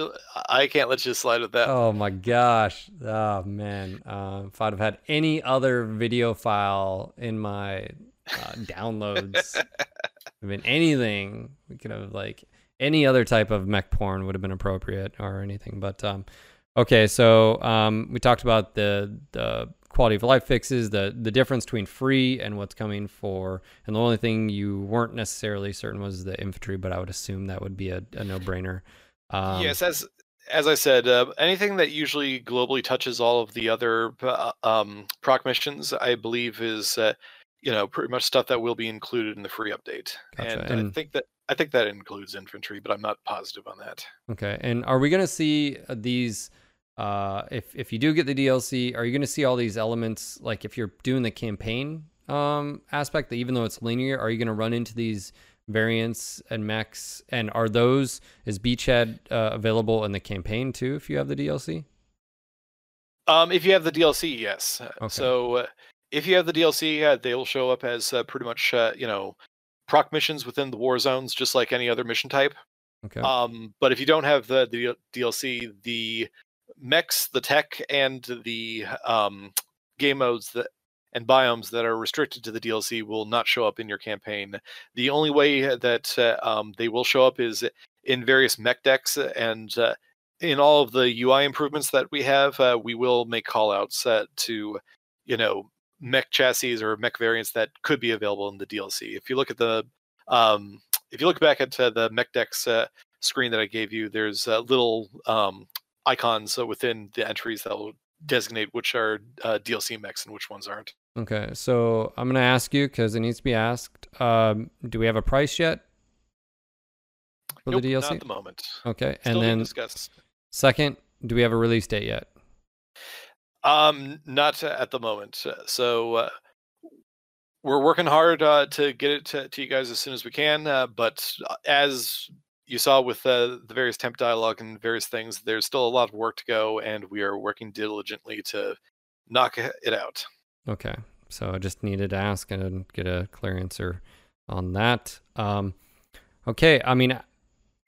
I can't let you slide with that. Oh my gosh. Oh man. Uh, if I'd have had any other video file in my uh, downloads, *laughs* I mean, anything we could have like any other type of mech porn would have been appropriate or anything. But um, okay, so um, we talked about the the quality of life fixes, the the difference between free and what's coming for, and the only thing you weren't necessarily certain was the infantry, but I would assume that would be a, a no brainer. Um, yes, as as I said, uh, anything that usually globally touches all of the other uh, um, proc missions, I believe, is uh, you know pretty much stuff that will be included in the free update. Gotcha, And, I think that I think that includes infantry, but I'm not positive on that. Okay, and are we gonna see uh, these? Uh, if if you do get the DLC, are you gonna see all these elements? Like if you're doing the campaign um aspect, that even though it's linear, are you gonna run into these variants and mechs? And are those is Beachhead uh, available in the campaign too? If you have the DLC, Um, if you have the DLC, yes. Okay. So uh, if you have the DLC, uh, they'll show up as uh, pretty much uh, you know proc missions within the war zones, just like any other mission type. okay, Um, but if you don't have the, the DLC, the mechs, the tech, and the um, game modes that and biomes that are restricted to the DLC will not show up in your campaign. The only way that uh, um, they will show up is in various mech decks and uh, in all of the UI improvements that we have. Uh, we will make callouts uh, to, you know, mech chassis or mech variants that could be available in the DLC. If you look at the um, if you look back at uh, the mech decks uh, screen that I gave you, there's little um, icons uh, within the entries that will designate which are uh, DLC mechs and which ones aren't. okay. So I'm gonna ask you because it needs to be asked. Um, do we have a price yet for Nope, the not DLC? at the moment. okay, Still and then second, do we have a release date yet? Um, not at the moment. Uh, So uh, we're working hard uh, to get it to, to you guys as soon as we can. Uh, but uh, as you saw with uh, the various temp dialogue and various things, there's still a lot of work to go, and we are working diligently to knock it out. Okay. So I just needed to ask and get a clear answer on that. Um, okay. I mean,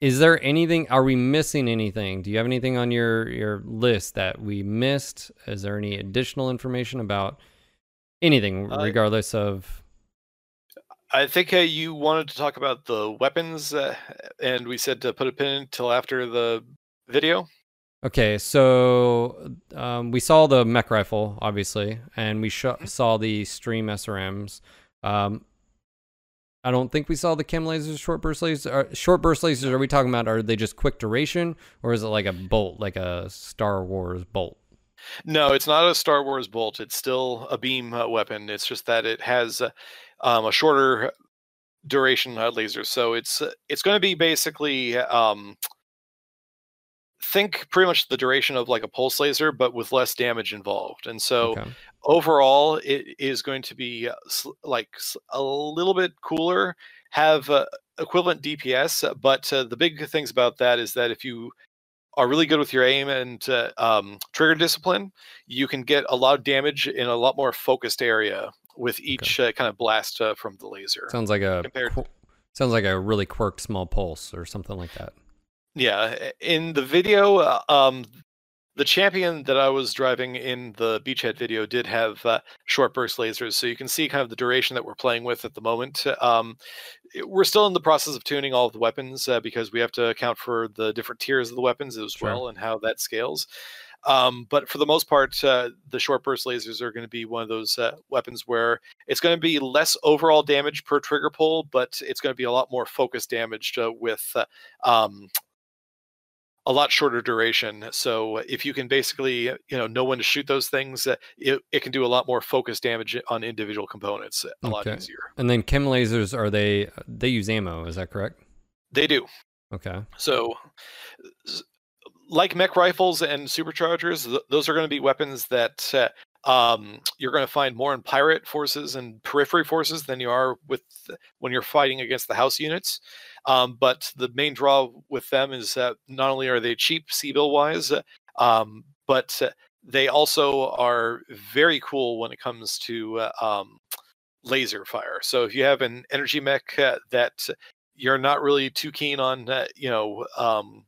is there anything? Are we missing anything? Do you have anything on your your list that we missed? Is there any additional information about anything, Uh, regardless of? I think uh, you wanted to talk about the weapons, uh, and we said to put a pin until after the video. Okay, so um, we saw the mech rifle, obviously, and we sh- saw the stream SRMs. Um, I don't think we saw the chem lasers, short burst lasers. Are, short burst lasers, are we talking about? Are they just quick duration, or is it like a bolt, like a Star Wars bolt? No, it's not a Star Wars bolt. It's still a beam uh, weapon. It's just that it has uh, um, a shorter duration laser. So it's uh, it's going to be basically um, think pretty much the duration of like a pulse laser, but with less damage involved. And so Okay. overall, it is going to be uh, like a little bit cooler, have uh, equivalent DPS. But uh, the big things about that is that if you are really good with your aim and uh, um, trigger discipline, you can get a lot of damage in a lot more focused area with each uh, kind of blast uh, from the laser. Sounds like a Compared- qu- sounds like a really quirked small pulse or something like that. Yeah, in the video, uh, um, the champion that I was driving in the beachhead video did have uh, short burst lasers, so you can see kind of the duration that we're playing with at the moment. Um, it- we're still in the process of tuning all of the weapons uh, because we have to account for the different tiers of the weapons as Sure. well and how that scales. Um, but for the most part, uh, the short burst lasers are going to be one of those uh, weapons where it's going to be less overall damage per trigger pull, but it's going to be a lot more focused damage uh, with uh, um, a lot shorter duration. So if you can basically, you know, know when to shoot those things, uh, it, it can do a lot more focused damage on individual components a lot easier. And then chem lasers are they they use ammo? Is that correct? They do. Okay. So, like mech rifles and superchargers, th- those are going to be weapons that uh, um, you're going to find more in pirate forces and periphery forces than you are with when you're fighting against the house units. Um, but the main draw with them is that not only are they cheap C-bill wise, uh, um, but they also are very cool when it comes to uh, um, laser fire. So if you have an energy mech uh, that you're not really too keen on, uh, you know, um,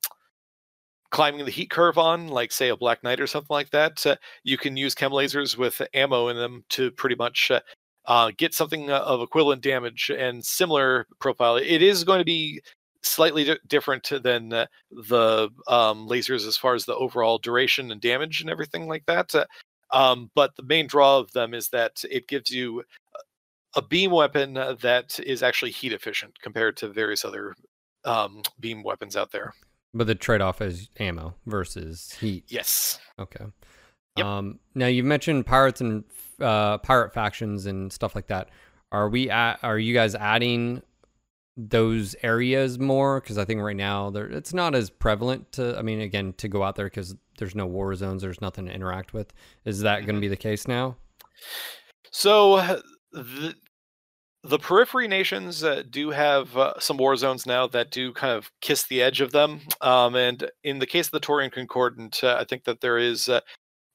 climbing the heat curve on, like say a Black Knight or something like that, uh, you can use chem lasers with ammo in them to pretty much uh, uh, get something uh, of equivalent damage and similar profile. It is going to be slightly di- different than uh, the um, lasers as far as the overall duration and damage and everything like that. Uh, um, but the main draw of them is that it gives you a beam weapon that is actually heat efficient compared to various other um, beam weapons out there. But the trade off is ammo versus heat. Yes. Okay. Yep. Um, now you mentioned pirates and uh, pirate factions and stuff like that. Are we at? Are you guys adding those areas more? Because I think right now there it's not as prevalent to. I mean, again, to go out there because there's no war zones. There's nothing to interact with. Is that going to be the case now? So the the periphery nations uh, do have uh, some war zones now that do kind of kiss the edge of them. Um, and in the case of the Taurian Concordat, uh, I think that there is uh,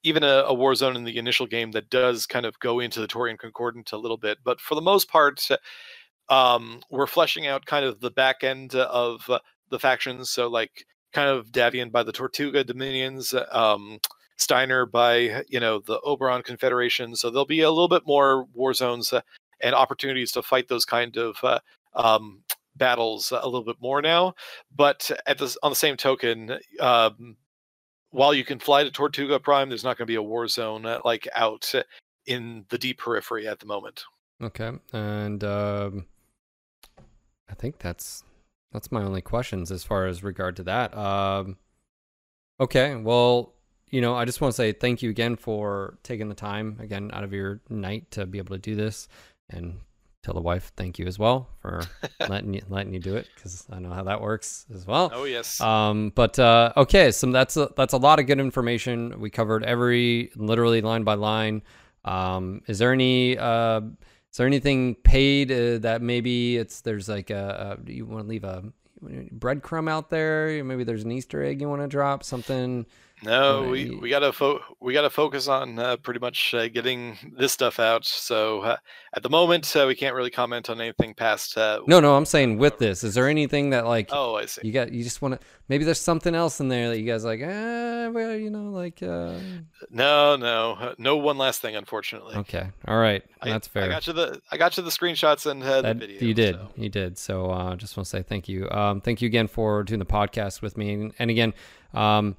even a, a war zone in the initial game that does kind of go into the Taurian Concordat a little bit. But for the most part, um, we're fleshing out kind of the back end of uh, the factions. So like kind of Davion by the Tortuga Dominions. Um, Steiner by you know the Oberon Confederation. So there'll be a little bit more war zones uh, and opportunities to fight those kind of uh, um, battles a little bit more now. But at this, on the same token, um, while you can fly to Tortuga Prime, there's not going to be a war zone uh, like out in the deep periphery at the moment. Okay, and um, I think that's that's my only questions as far as regard to that. Um, okay, well, you know, I just want to say thank you again for taking the time again out of your night to be able to do this, and tell the wife thank you as well for *laughs* letting you letting you do it because I know how that works as well. Oh yes. Um, but uh, okay, so that's a, that's a lot of good information. We covered every literally line by line. Um, is there any uh, is there anything paid uh, that maybe it's there's like a, a you want to leave a breadcrumb out there? Maybe there's an Easter egg you want to drop something. No, Uh, we, we gotta fo- we gotta focus on uh, pretty much uh, getting this stuff out. So uh, at the moment, uh, we can't really comment on anything past. Uh, No, no, I'm saying with this, is there anything that like Oh, I see. you got you just want to maybe there's something else in there that you guys like ah well you know like uh No, no, no. One last thing, unfortunately. okay all right I, that's fair I got you the I got you the screenshots and uh, the video. you did so. you did so uh just want to say thank you um thank you again for doing the podcast with me and, and again um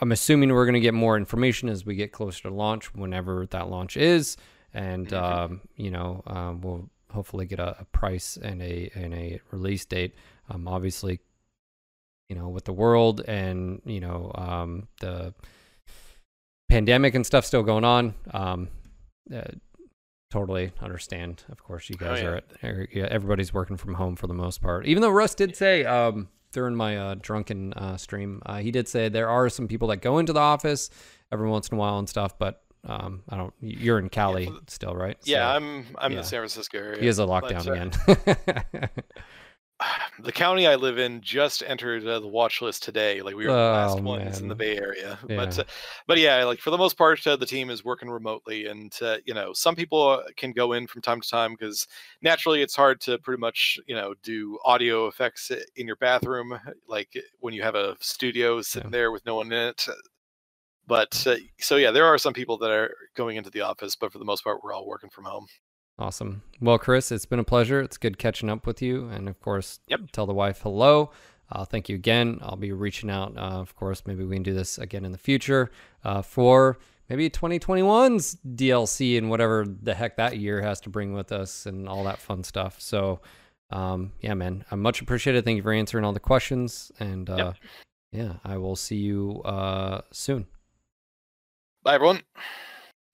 i'm assuming we're going to get more information as we get closer to launch whenever that launch is and Mhm. um you know um we'll hopefully get a, a price and a and a release date um obviously you know with the world and you know um the pandemic and stuff still going on um uh, totally understand of course you Oh, guys yeah. are, are yeah, everybody's working from home for the most part even though russ did say um during my uh, drunken uh, stream uh, he did say there are some people that go into the office every once in a while and stuff but um i don't you're in cali for still right Yeah, I'm I'm in the San Francisco area. he is a but, lockdown uh, again *laughs* *sighs* the county I live in just entered uh, the watch list today. Like we were the last Oh, ones in the. Bay Area. But Yeah. uh, but yeah, like for the most part, uh, the team is working remotely, and uh, you know some people uh, can go in from time to time because naturally it's hard to pretty much you know do audio effects in your bathroom, like when you have a studio sitting there with no one in it. But uh, so yeah, there are some people that are going into the office, but for the most part, we're all working from home. Awesome. Well, Chris, it's been a pleasure. It's good catching up with you. And of course, Yep. tell the wife hello. Uh, thank you again. I'll be reaching out. Uh, of course, maybe we can do this again in the future uh, for maybe 2021's DLC and whatever the heck that year has to bring with us and all that fun stuff. So, um, yeah, man, I'm much appreciated. Thank you for answering all the questions. And uh, Yep. yeah, I will see you uh, soon. Bye, everyone.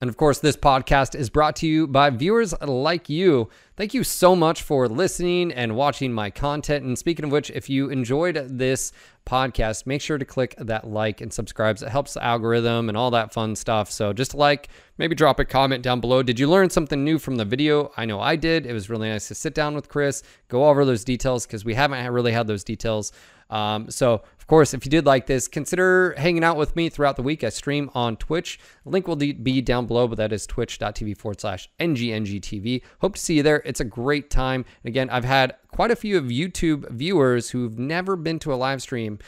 And of course, this podcast is brought to you by viewers like you. Thank you so much for listening and watching my content. And speaking of which, if you enjoyed this podcast, make sure to click that like and subscribe. It helps the algorithm and all that fun stuff. So just like, maybe drop a comment down below. Did you learn something new from the video? I know I did. It was really nice to sit down with Chris, go over those details because we haven't really had those details. Um, so, of course, if you did like this, consider hanging out with me throughout the week. I stream on Twitch. Link will be down below, but that is twitch.tv forward slash NGNGTV. Hope to see you there. It's a great time. And Again, I've had quite a few of YouTube viewers who've never been to a live stream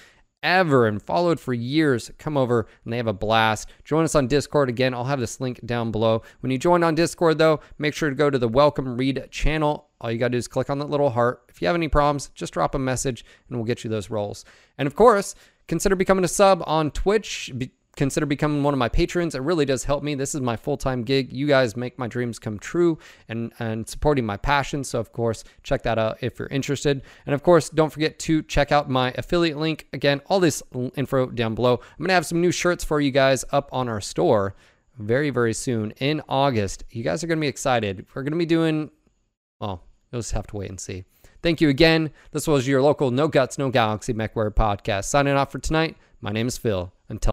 ever and followed for years come over and they have a blast. Join us on Discord. Again, I'll have this link down below. When you join on Discord, though, make sure to go to the Welcome Read channel. All you got to do is click on that little heart. If you have any problems, just drop a message and we'll get you those roles. And of course, consider becoming a sub on Twitch. Be- consider becoming one of my patrons. It really does help me. This is my full-time gig. You guys make my dreams come true and and supporting my passion. So of course, check that out if you're interested. And of course, don't forget to check out my affiliate link. Again, all this info down below. I'm going to have some new shirts for you guys up on our store very very soon in August. You guys are going to be excited. We're going to be doing well, you'll just have to wait and see. Thank you again. This was your local No Guts, No Galaxy MechWarrior podcast. Signing off for tonight. My name is Phil.